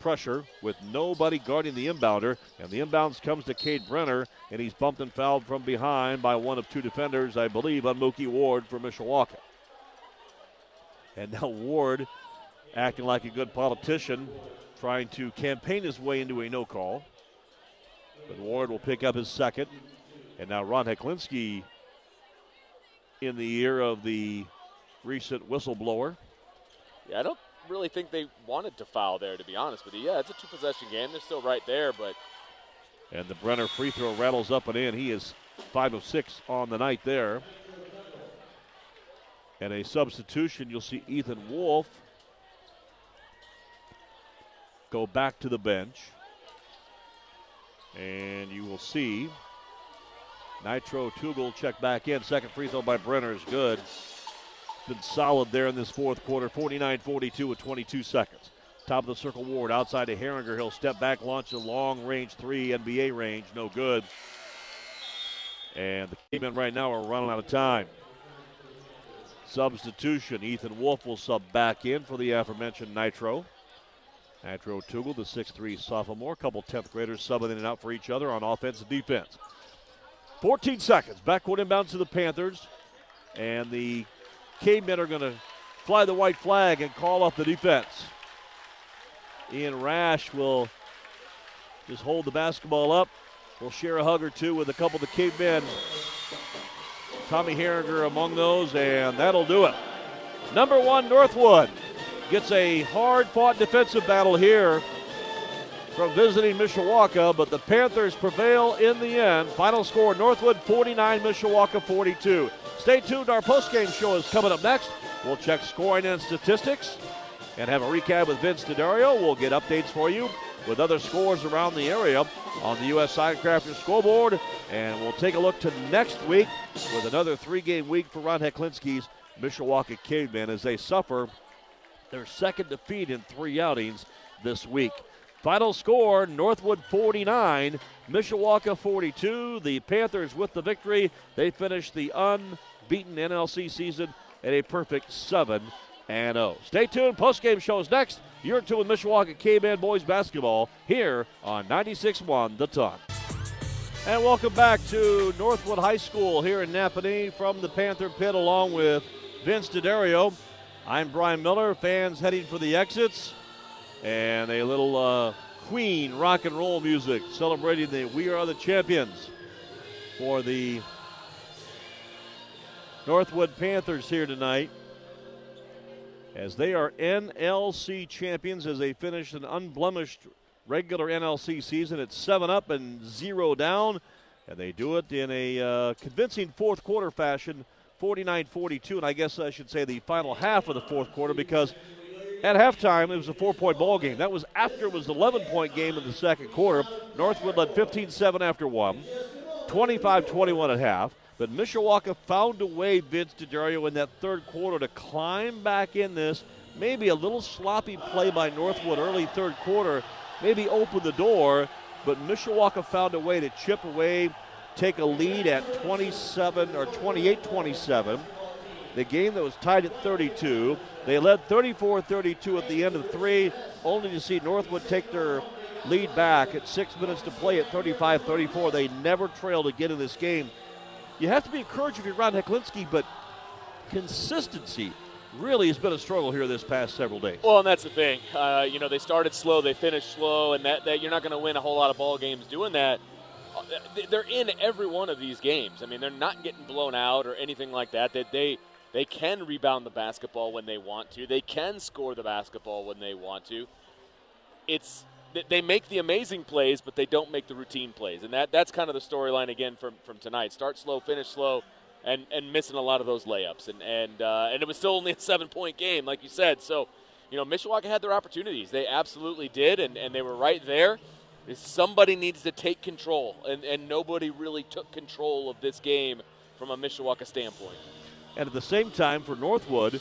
pressure with nobody guarding the inbounder. And the inbounds comes to Cade Brenner, and he's bumped and fouled from behind by one of two defenders, I believe, on Mookie Ward for Mishawaka. And now Ward, acting like a good politician, trying to campaign his way into a no call. But Ward will pick up his second. And now Ron Heclinski in the ear of the recent whistleblower. Yeah, I don't really think they wanted to foul there, to be honest with you. Yeah, it's a two possession game. They're still right there, but. And the Brenner free throw rattles up and in. He is five of six on the night there. And a substitution, you'll see Ethan Wolf go back to the bench. And you will see Nitro Tuggle check back in. Second free throw by Brenner is good. Been solid there in this fourth quarter. 49 42 with 22 seconds. Top of the circle, Ward outside to Herringer. He'll step back, launch a long range three, NBA range. No good. And the Cavemen right now are running out of time. Substitution. Ethan Wolf will sub back in for the aforementioned Nitro. Nitro Tuggle, the 6'3 sophomore. Couple 10th graders subbing in and out for each other on offense and defense. 14 seconds. Backcourt inbounds to the Panthers. And the Cavemen are going to fly the white flag and call off the defense. Ian Rash will just hold the basketball up. We'll share a hug or two with a couple of the Cavemen. Tommy Herringer among those, and that'll do it. Number one, Northwood gets a hard fought defensive battle here from visiting Mishawaka, but the Panthers prevail in the end. Final score Northwood 49, Mishawaka 42. Stay tuned, our postgame show is coming up next. We'll check scoring and statistics and have a recap with Vince D'Addario. We'll get updates for you with other scores around the area on the U.S. Signcrafters scoreboard. And we'll take a look to next week with another three game week for Ron Heclinski's Mishawaka Cavemen as they suffer their second defeat in three outings this week. Final score Northwood 49, Mishawaka 42. The Panthers with the victory. They finish the unbeaten NLC season at a perfect 7 and 0. Stay tuned. Postgame shows next. You're tuned with Mishawaka Caveman Boys Basketball here on 96.1 The Ton. And welcome back to Northwood High School here in Nappanee from the Panther Pit along with Vince D'Addario. I'm Brian Miller. Fans heading for the exits. And a little uh, Queen rock and roll music celebrating the We Are the Champions for the Northwood Panthers here tonight. As they are NLC champions as they finished an unblemished regular NLC season at 7 up and 0 down. And they do it in a uh, convincing fourth quarter fashion, 49 42. And I guess I should say the final half of the fourth quarter because at halftime it was a four point ball game. That was after it was an 11 point game in the second quarter. Northwood led 15 7 after one, 25 21 at half. But Mishawaka found a way, Vince D'Addario, in that third quarter to climb back in this. Maybe a little sloppy play by Northwood early third quarter, maybe open the door, but Mishawaka found a way to chip away, take a lead at 27 or 28 27. The game that was tied at 32. They led 34 32 at the end of three, only to see Northwood take their lead back at six minutes to play at 35 34. They never trailed again in this game you have to be encouraged if you're Ron Heclinski, but consistency really has been a struggle here this past several days. Well, and that's the thing. Uh, you know, they started slow, they finished slow, and that, that you're not going to win a whole lot of ball games doing that. Uh, they're in every one of these games. I mean, they're not getting blown out or anything like that. That they they can rebound the basketball when they want to. They can score the basketball when they want to. It's they make the amazing plays, but they don't make the routine plays, and that that's kind of the storyline again from from tonight. Start slow, finish slow, and and missing a lot of those layups, and and uh, and it was still only a seven point game, like you said. So, you know, Mishawaka had their opportunities. They absolutely did, and and they were right there. Somebody needs to take control, and and nobody really took control of this game from a Mishawaka standpoint. And at the same time, for Northwood,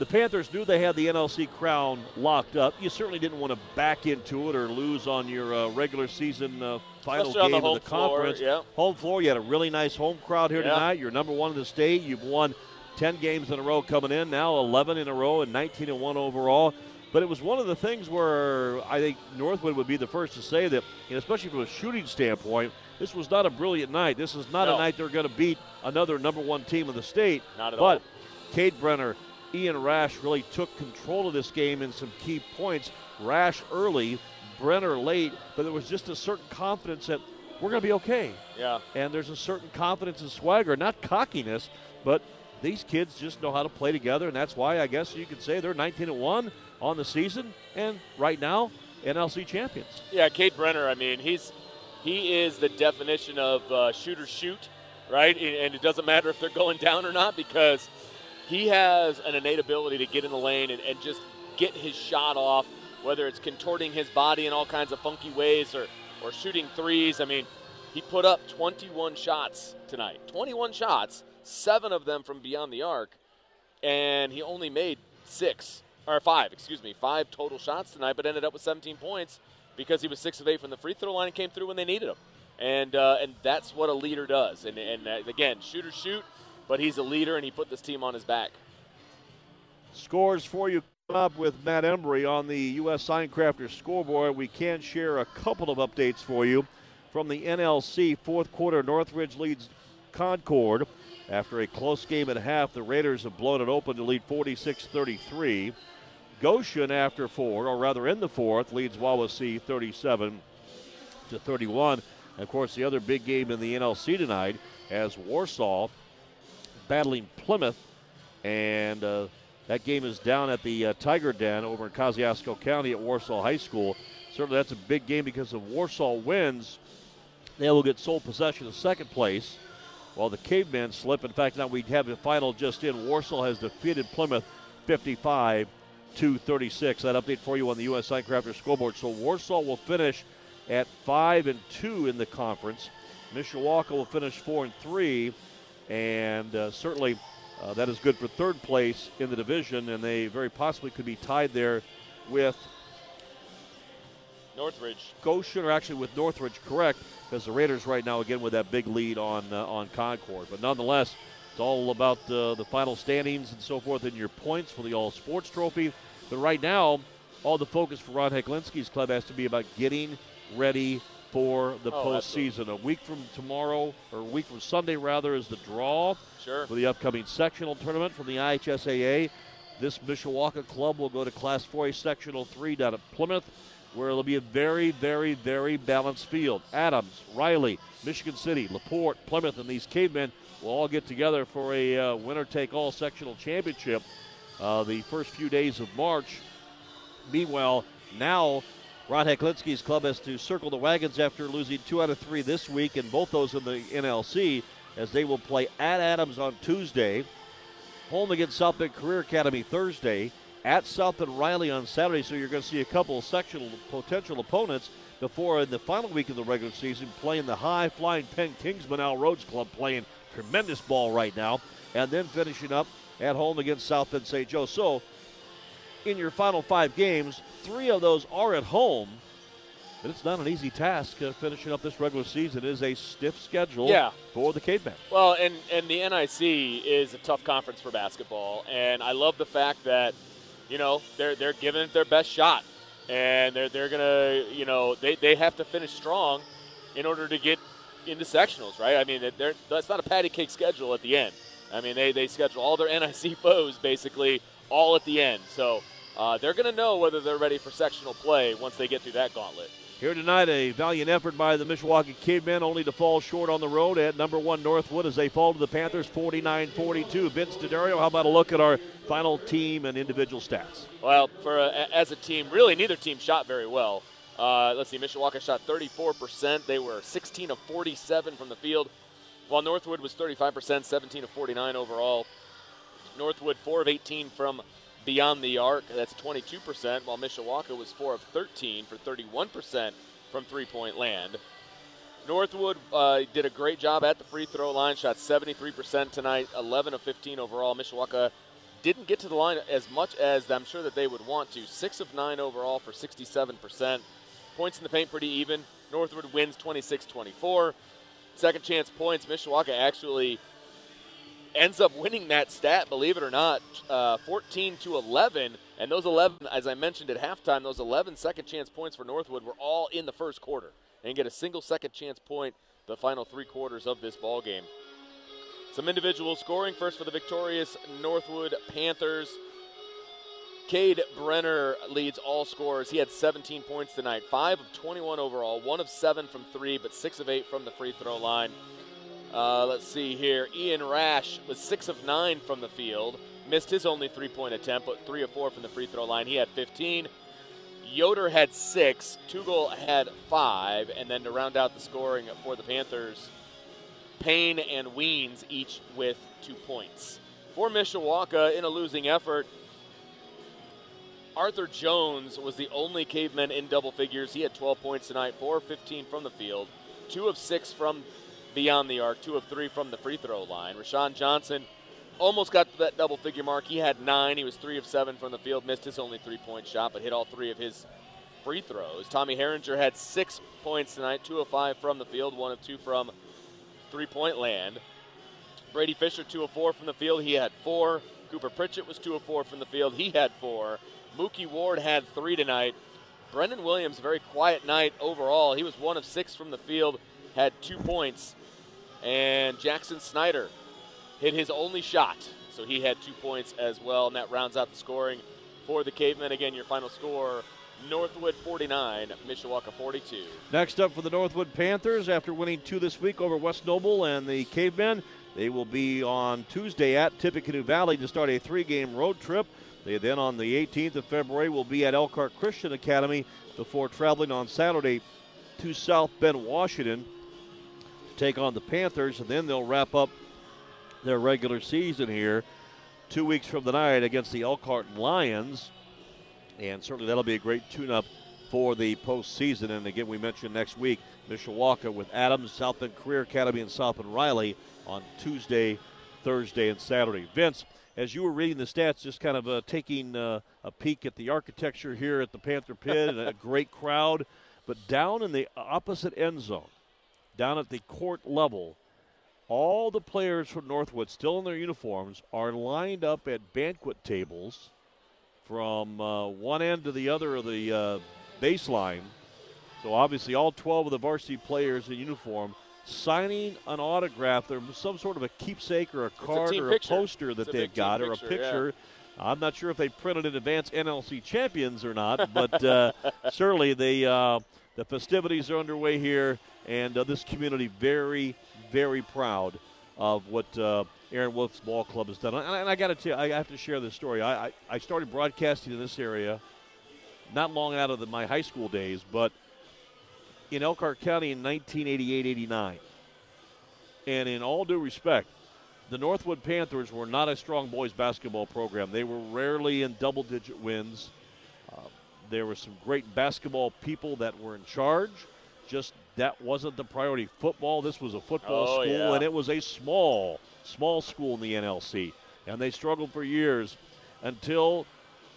the Panthers knew they had the NLC crown locked up. You certainly didn't want to back into it or lose on your uh, regular season uh, final Especially game the of the home floor, conference. yeah. Home floor, you had a really nice home crowd here Yeah. tonight. You're number one in the state. You've won 10 games in a row coming in, now 11 in a row and 19 and 1 overall. But it was one of the things where I think Northwood would be the first to say that, especially from a shooting standpoint, this was not a brilliant night. This is not No. a night they're going to beat another number one team in the state. Not at but all. Cade Brenner, Ian Rash really took control of this game in some key points. Rash early, Brenner late, but there was just a certain confidence that we're going to be okay. Yeah. And there's a certain confidence and swagger, not cockiness, but these kids just know how to play together, and that's why I guess you could say they're 19 and 1 on the season, and right now, NLC champions. Yeah, Cade Brenner. I mean, he's he is the definition of uh, shoot or shoot, right? And and it doesn't matter if they're going down or not because he has an innate ability to get in the lane and, and just get his shot off, whether it's contorting his body in all kinds of funky ways or or shooting threes. I mean, he put up 21 shots tonight. 21 shots, seven of them from beyond the arc, and he only made six or five, excuse me, five total shots tonight, but ended up with 17 points because he was six of eight from the free throw line and came through when they needed him. And uh, and that's what a leader does. And and uh, again, shoot or shoot, but he's a leader and he put this team on his back. Scores for you up with Matt Embry on the U.S. Sign Crafters scoreboard. We can share a couple of updates for you from the NLC. Fourth quarter, Northridge leads Concord. After a close game at half, the Raiders have blown it open to lead 46 33. Goshen, after four, or rather in the fourth, leads Wawasee 37 to 31. And of course, the other big game in the NLC tonight as Warsaw battling Plymouth, and uh, that game is down at the uh, Tiger Den over in Kosciusko County at Warsaw High School. Certainly, that's a big game because if Warsaw wins, they will get sole possession of second place, while the Cavemen slip. In fact, now we have the final just in. Warsaw has defeated Plymouth 55 to 36. That update for you on the U.S. Signcrafter scoreboard. So Warsaw will finish at five and two in the conference. Mishawaka will finish four and three, and uh, certainly uh, that is good for third place in the division, and they very possibly could be tied there with Northridge. Goshen, or actually with Northridge, correct? Because the Raiders right now again with that big lead on uh, on Concord. But nonetheless, it's all about uh, the final standings and so forth, and your points for the All Sports Trophy. But right now, all the focus for Ron Heclinski's club has to be about getting ready for the Oh, postseason. A week from tomorrow, or a week from Sunday rather, is the draw Sure. for the upcoming sectional tournament from the IHSAA. This Mishawaka club will go to Class 4A Sectional 3 down at Plymouth, where it'll be a very, very, very balanced field. Adams, Riley, Michigan City, LaPorte, Plymouth, and these cavemen will all get together for a uh, winner-take-all sectional championship uh, the first few days of March. Meanwhile, now Ron Heclinski's club has to circle the wagons after losing two out of three this week, and both those in the NLC, as they will play at Adams on Tuesday, home against South Bend Career Academy Thursday, at South Bend Riley on Saturday. So you're going to see a couple of sectional potential opponents before in the final week of the regular season playing the high flying Penn Kingsmen Al Rhodes Club playing tremendous ball right now, and then finishing up at home against South Bend St. Joe. So in your final five games, three of those are at home. But it's not an easy task uh, finishing up this regular season. It is a stiff schedule Yeah. for the Cavemen. Well, and, and the NIC is a tough conference for basketball, and I love the fact that, you know, they're they're giving it their best shot, and they're they're gonna, you know, they, they have to finish strong in order to get into sectionals, right? I mean, they're, that's not a patty cake schedule at the end. I mean, they they schedule all their NIC foes basically all at the end, so uh, they're gonna know whether they're ready for sectional play once they get through that gauntlet. Here tonight, a valiant effort by the Mishawaka Cavemen, only to fall short on the road at number one Northwood as they fall to the Panthers 49 42. Vince D'Addario, how about a look at our final team and individual stats? Well, for a, as a team, really neither team shot very well. Uh, let's see, Mishawaka shot 34%. They were 16 of 47 from the field, while Northwood was 35%, 17 of 49 overall. Northwood 4 of 18 from beyond the arc. That's 22%, while Mishawaka was 4 of 13 for 31% from three-point land. Northwood uh, did a great job at the free throw line, shot 73% tonight, 11 of 15 overall. Mishawaka didn't get to the line as much as I'm sure that they would want to. Six of nine overall for 67%. Points in the paint pretty even. Northwood wins 26 24. Second chance points. Mishawaka actually ends up winning that stat, believe it or not, uh, 14 to 11. And those 11, as I mentioned at halftime, those 11 second chance points for Northwood were all in the first quarter and get a single second chance point the final three quarters of this ball game. Some individual scoring first for the victorious Northwood Panthers. Cade Brenner leads all scorers. He had 17 points tonight, 5 of 21 overall, 1 of 7 from 3, but 6 of 8 from the free throw line. Uh, let's see here. Ian Rash was 6 of 9 from the field, missed his only three point attempt, but 3 of 4 from the free throw line. He had 15. Yoder had 6, Tuggle had 5, and then to round out the scoring for the Panthers, Payne and Weens each with 2 points. For Mishawaka, in a losing effort, Arthur Jones was the only caveman in double figures. He had 12 points tonight, 4 of 15 from the field, 2 of 6 from beyond the arc, 2 of 3 from the free throw line. Rashawn Johnson almost got to that double figure mark. He had 9. He was 3 of 7 from the field, missed his only three point shot, but hit all three of his free throws. Tommy Herringer had 6 points tonight, 2 of 5 from the field, 1 of 2 from three point land. Brady Fisher, 2 of 4 from the field. He had 4. Cooper Pritchett was 2 of 4 from the field. He had 4. Mookie Ward had three tonight. Brendan Williams, very quiet night overall. He was one of six from the field, had two points. And Jackson Snyder hit his only shot, so he had two points as well. And that rounds out the scoring for the Cavemen. Again, your final score Northwood 49, Mishawaka 42. Next up for the Northwood Panthers, after winning two this week over West Noble and the Cavemen, they will be on Tuesday at Tippecanoe Valley to start a three game road trip. They then, on the 18th of February, will be at Elkhart Christian Academy before traveling on Saturday to South Bend, Washington to take on the Panthers, and then they'll wrap up their regular season here two weeks from tonight against the Elkhart Lions. And certainly that'll be a great tune up for the postseason. And again, we mentioned next week, Mishawaka with Adams, South Bend Career Academy, and South Bend Riley on Tuesday, Thursday, and Saturday. Vince, as you were reading the stats, just kind of uh, taking uh, a peek at the architecture here at the Panther Pit and a great crowd. But down in the opposite end zone, down at the court level, all the players from Northwood, still in their uniforms, are lined up at banquet tables from uh, one end to the other of the uh, baseline. So obviously, all 12 of the varsity players in uniform signing an autograph. or some sort of a keepsake or a card a or picture. a poster that It's they've got or a picture, picture. I'm not sure if they printed in advance NLC champions or not, but uh, certainly they uh, the festivities are underway here, and uh, this community very, very proud of what uh, Aaron Wolf's Ball Club has done. And I, I got to tell you, I have to share this story. I, I, I started broadcasting in this area not long out of the, my high school days, but in Elkhart County in 1988-89. And in all due respect, the Northwood Panthers were not a strong boys basketball program. They were rarely in double-digit wins. Uh, there were some great basketball people that were in charge. Just that wasn't the priority. Football. This was a football Oh, school, yeah. and it was a small, small school in the NLC. And they struggled for years until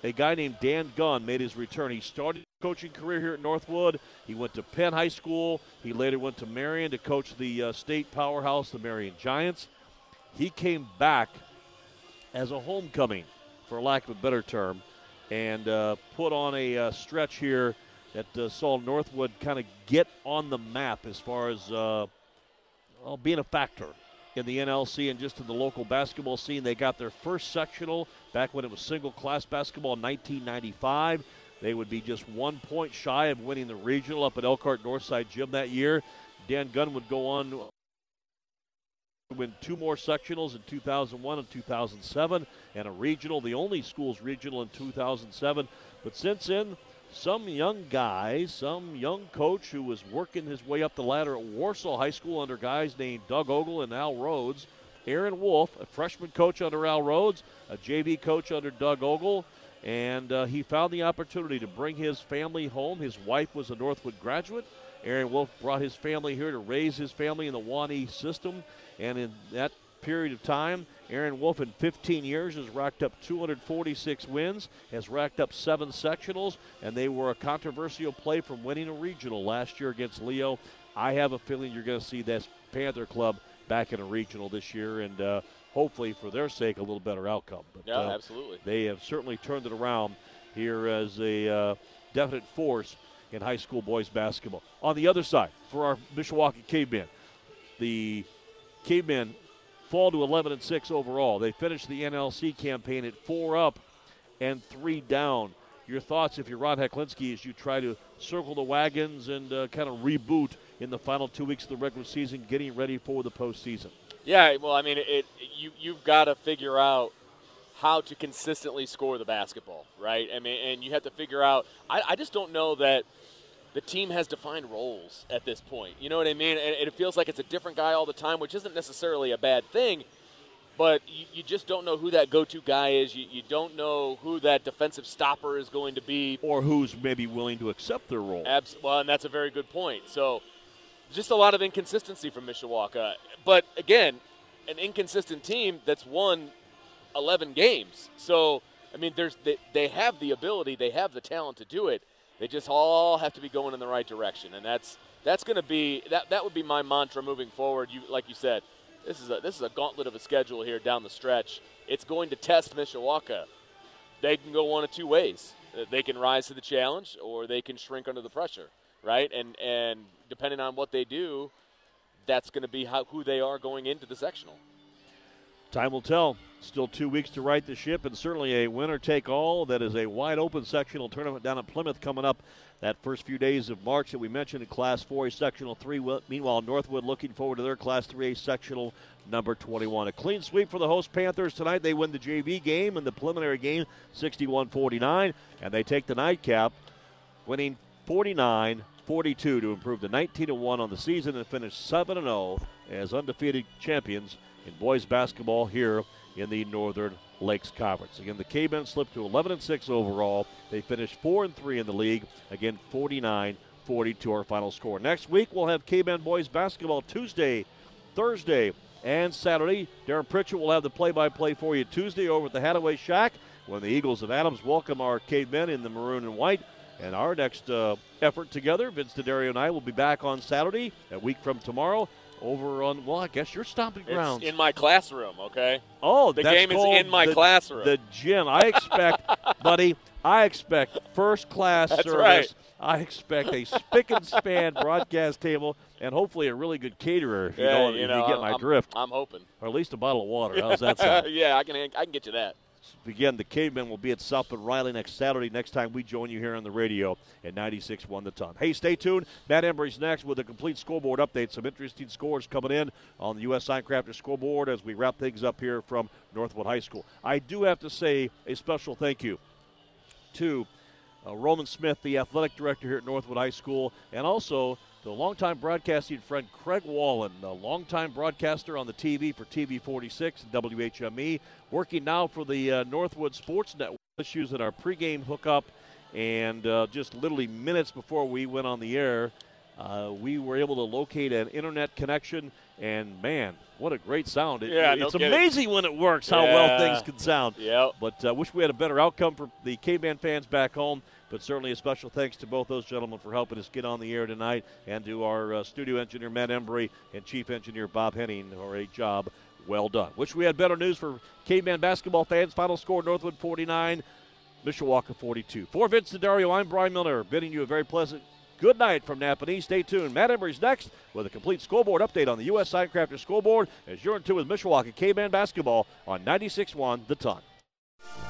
a guy named Dan Gunn made his return. He started his coaching career here at Northwood. He went to Penn High School. He later went to Marion to coach the uh, state powerhouse, the Marion Giants. He came back as a homecoming, for lack of a better term, and uh, put on a uh, stretch here that uh, saw Northwood kind of get on the map as far as uh, well, being a factor in the NLC and just in the local basketball scene. They got their first sectional back when it was single class basketball in 1995. They would be just one point shy of winning the regional up at Elkhart Northside Gym that year. Dan Gunn would go on to win two more sectionals in 2001 and 2007, and a regional, the only school's regional in 2007. But since then, some young guy, some young coach who was working his way up the ladder at Warsaw High School under guys named Doug Ogle and Al Rhodes. Aaron Wolf, a freshman coach under Al Rhodes, a JV coach under Doug Ogle, and uh, he found the opportunity to bring his family home. His wife was a Northwood graduate. Aaron Wolf brought his family here to raise his family in the Wanee system, and in that period of time, Aaron Wolf in 15 years has racked up 246 wins, has racked up seven sectionals, and they were a controversial play from winning a regional last year against Leo. I have a feeling you're going to see this Panther Club back in a regional this year, and uh, hopefully, for their sake, a little better outcome. But, yeah, uh, absolutely. They have certainly turned it around here as a uh, definite force in high school boys basketball. On the other side, for our Mishawaka Cavemen, the Cavemen fall to 11 and 6 overall. They finished the NLC campaign at four up and three down. Your thoughts, if you're Ron Heclinski, as you try to circle the wagons and uh, kind of reboot in the final two weeks of the regular season, getting ready for the postseason? Yeah, well, I mean, it, it you you've got to figure out how to consistently score the basketball, right? I mean, and you have to figure out. I, I just don't know that the team has defined roles at this point. You know what I mean? And it feels like it's a different guy all the time, which isn't necessarily a bad thing. But you, you just don't know who that go-to guy is. You, you, don't know who that defensive stopper is going to be, or who's maybe willing to accept their role. Abs- well, and that's a very good point. So, just a lot of inconsistency from Mishawaka. But again, an inconsistent team that's won 11 games. So, I mean, there's they, they have the ability, they have the talent to do it they just all have to be going in the right direction, and that's that's going to be that that would be my mantra moving forward. You like you said, this is a this is a gauntlet of a schedule here down the stretch. It's going to test Mishawaka. They can go one of two ways. They can rise to the challenge, or they can shrink under the pressure, right? And and depending on what they do, that's going to be how, who they are going into the sectional. Time will tell. Still two weeks to right the ship, and certainly a winner take all. That is a wide open sectional tournament down at Plymouth coming up that first few days of March that we mentioned in Class 4A Sectional 3. Meanwhile, Northwood looking forward to their Class 3A Sectional number 21. A clean sweep for the host Panthers tonight. They win the JV game and the preliminary game 61 49, and they take the nightcap, winning 49 42 to improve to 19 1 on the season and finish 7 0 as undefeated champions in boys basketball here in the Northern Lakes Conference. Again, the Cavemen slipped to 11 and 6 overall. They finished 4 and 3 in the league. Again, 49 42 our final score. Next week we'll have Cavemen boys basketball Tuesday, Thursday, and Saturday. Darren Pritchett will have the play-by-play for you Tuesday over at the Hadaway Shack when the Eagles of Adams welcome our Cavemen in the maroon and white. And our next uh, effort together, Vince D'Addario and I will be back on Saturday, a week from tomorrow, over on well, I guess your stomping grounds. It's in my classroom, okay? Oh, the game is in my the, classroom. The gym. I expect, buddy. I expect first class That's service. Right. I expect a spick and span broadcast table and hopefully a really good caterer. If you, yeah, know, you, if know, you get I'm, my drift. I'm hoping. Or at least a bottle of water. How's that sound? yeah, I can. I can get you that. Again, the Cavemen will be at South Bend Riley next Saturday. Next time we join you here on the radio at 96.1 The Ton. Hey, stay tuned. Matt Embry's next with a complete scoreboard update. Some interesting scores coming in on the U.S. Signcrafter scoreboard as we wrap things up here from Northwood High School. I do have to say a special thank you to uh, Roman Smith, the athletic director here at Northwood High School, and also the longtime broadcasting friend Craig Wallen, a longtime broadcaster on the TV for TV 46 and WHME, working now for the uh, Northwood Sports Network. Issues in our pregame hookup, and uh, just literally minutes before we went on the air, uh, we were able to locate an internet connection, and man, what a great sound! It, yeah, it's amazing when it works how yeah. well things can sound. Yep. But uh, wish we had a better outcome for the Caveman fans back home. But certainly a special thanks to both those gentlemen for helping us get on the air tonight, and to our uh, studio engineer Matt Embry and chief engineer Bob Henning for a job well done. Wish we had better news for Caveman basketball fans. Final score: Northwood 49, Mishawaka 42. For Vince D'Addario, I'm Brian Miller, bidding you a very pleasant good night from Nappanee. Stay tuned. Matt Embry's next with a complete scoreboard update on the U.S. Signcrafter scoreboard as you're in two with Mishawaka Caveman basketball on 96 1 The Ton.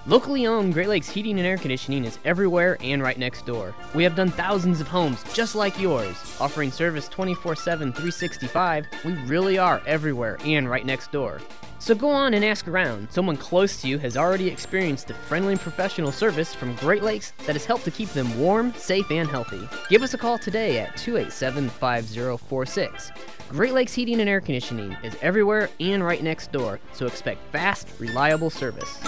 Locally owned Great Lakes Heating and Air Conditioning is everywhere and right next door. We have done thousands of homes just like yours. Offering service 24 7, 365, we really are everywhere and right next door. So go on and ask around. Someone close to you has already experienced the friendly and professional service from Great Lakes that has helped to keep them warm, safe, and healthy. Give us a call today at 287 5046. Great Lakes Heating and Air Conditioning is everywhere and right next door, so expect fast, reliable service.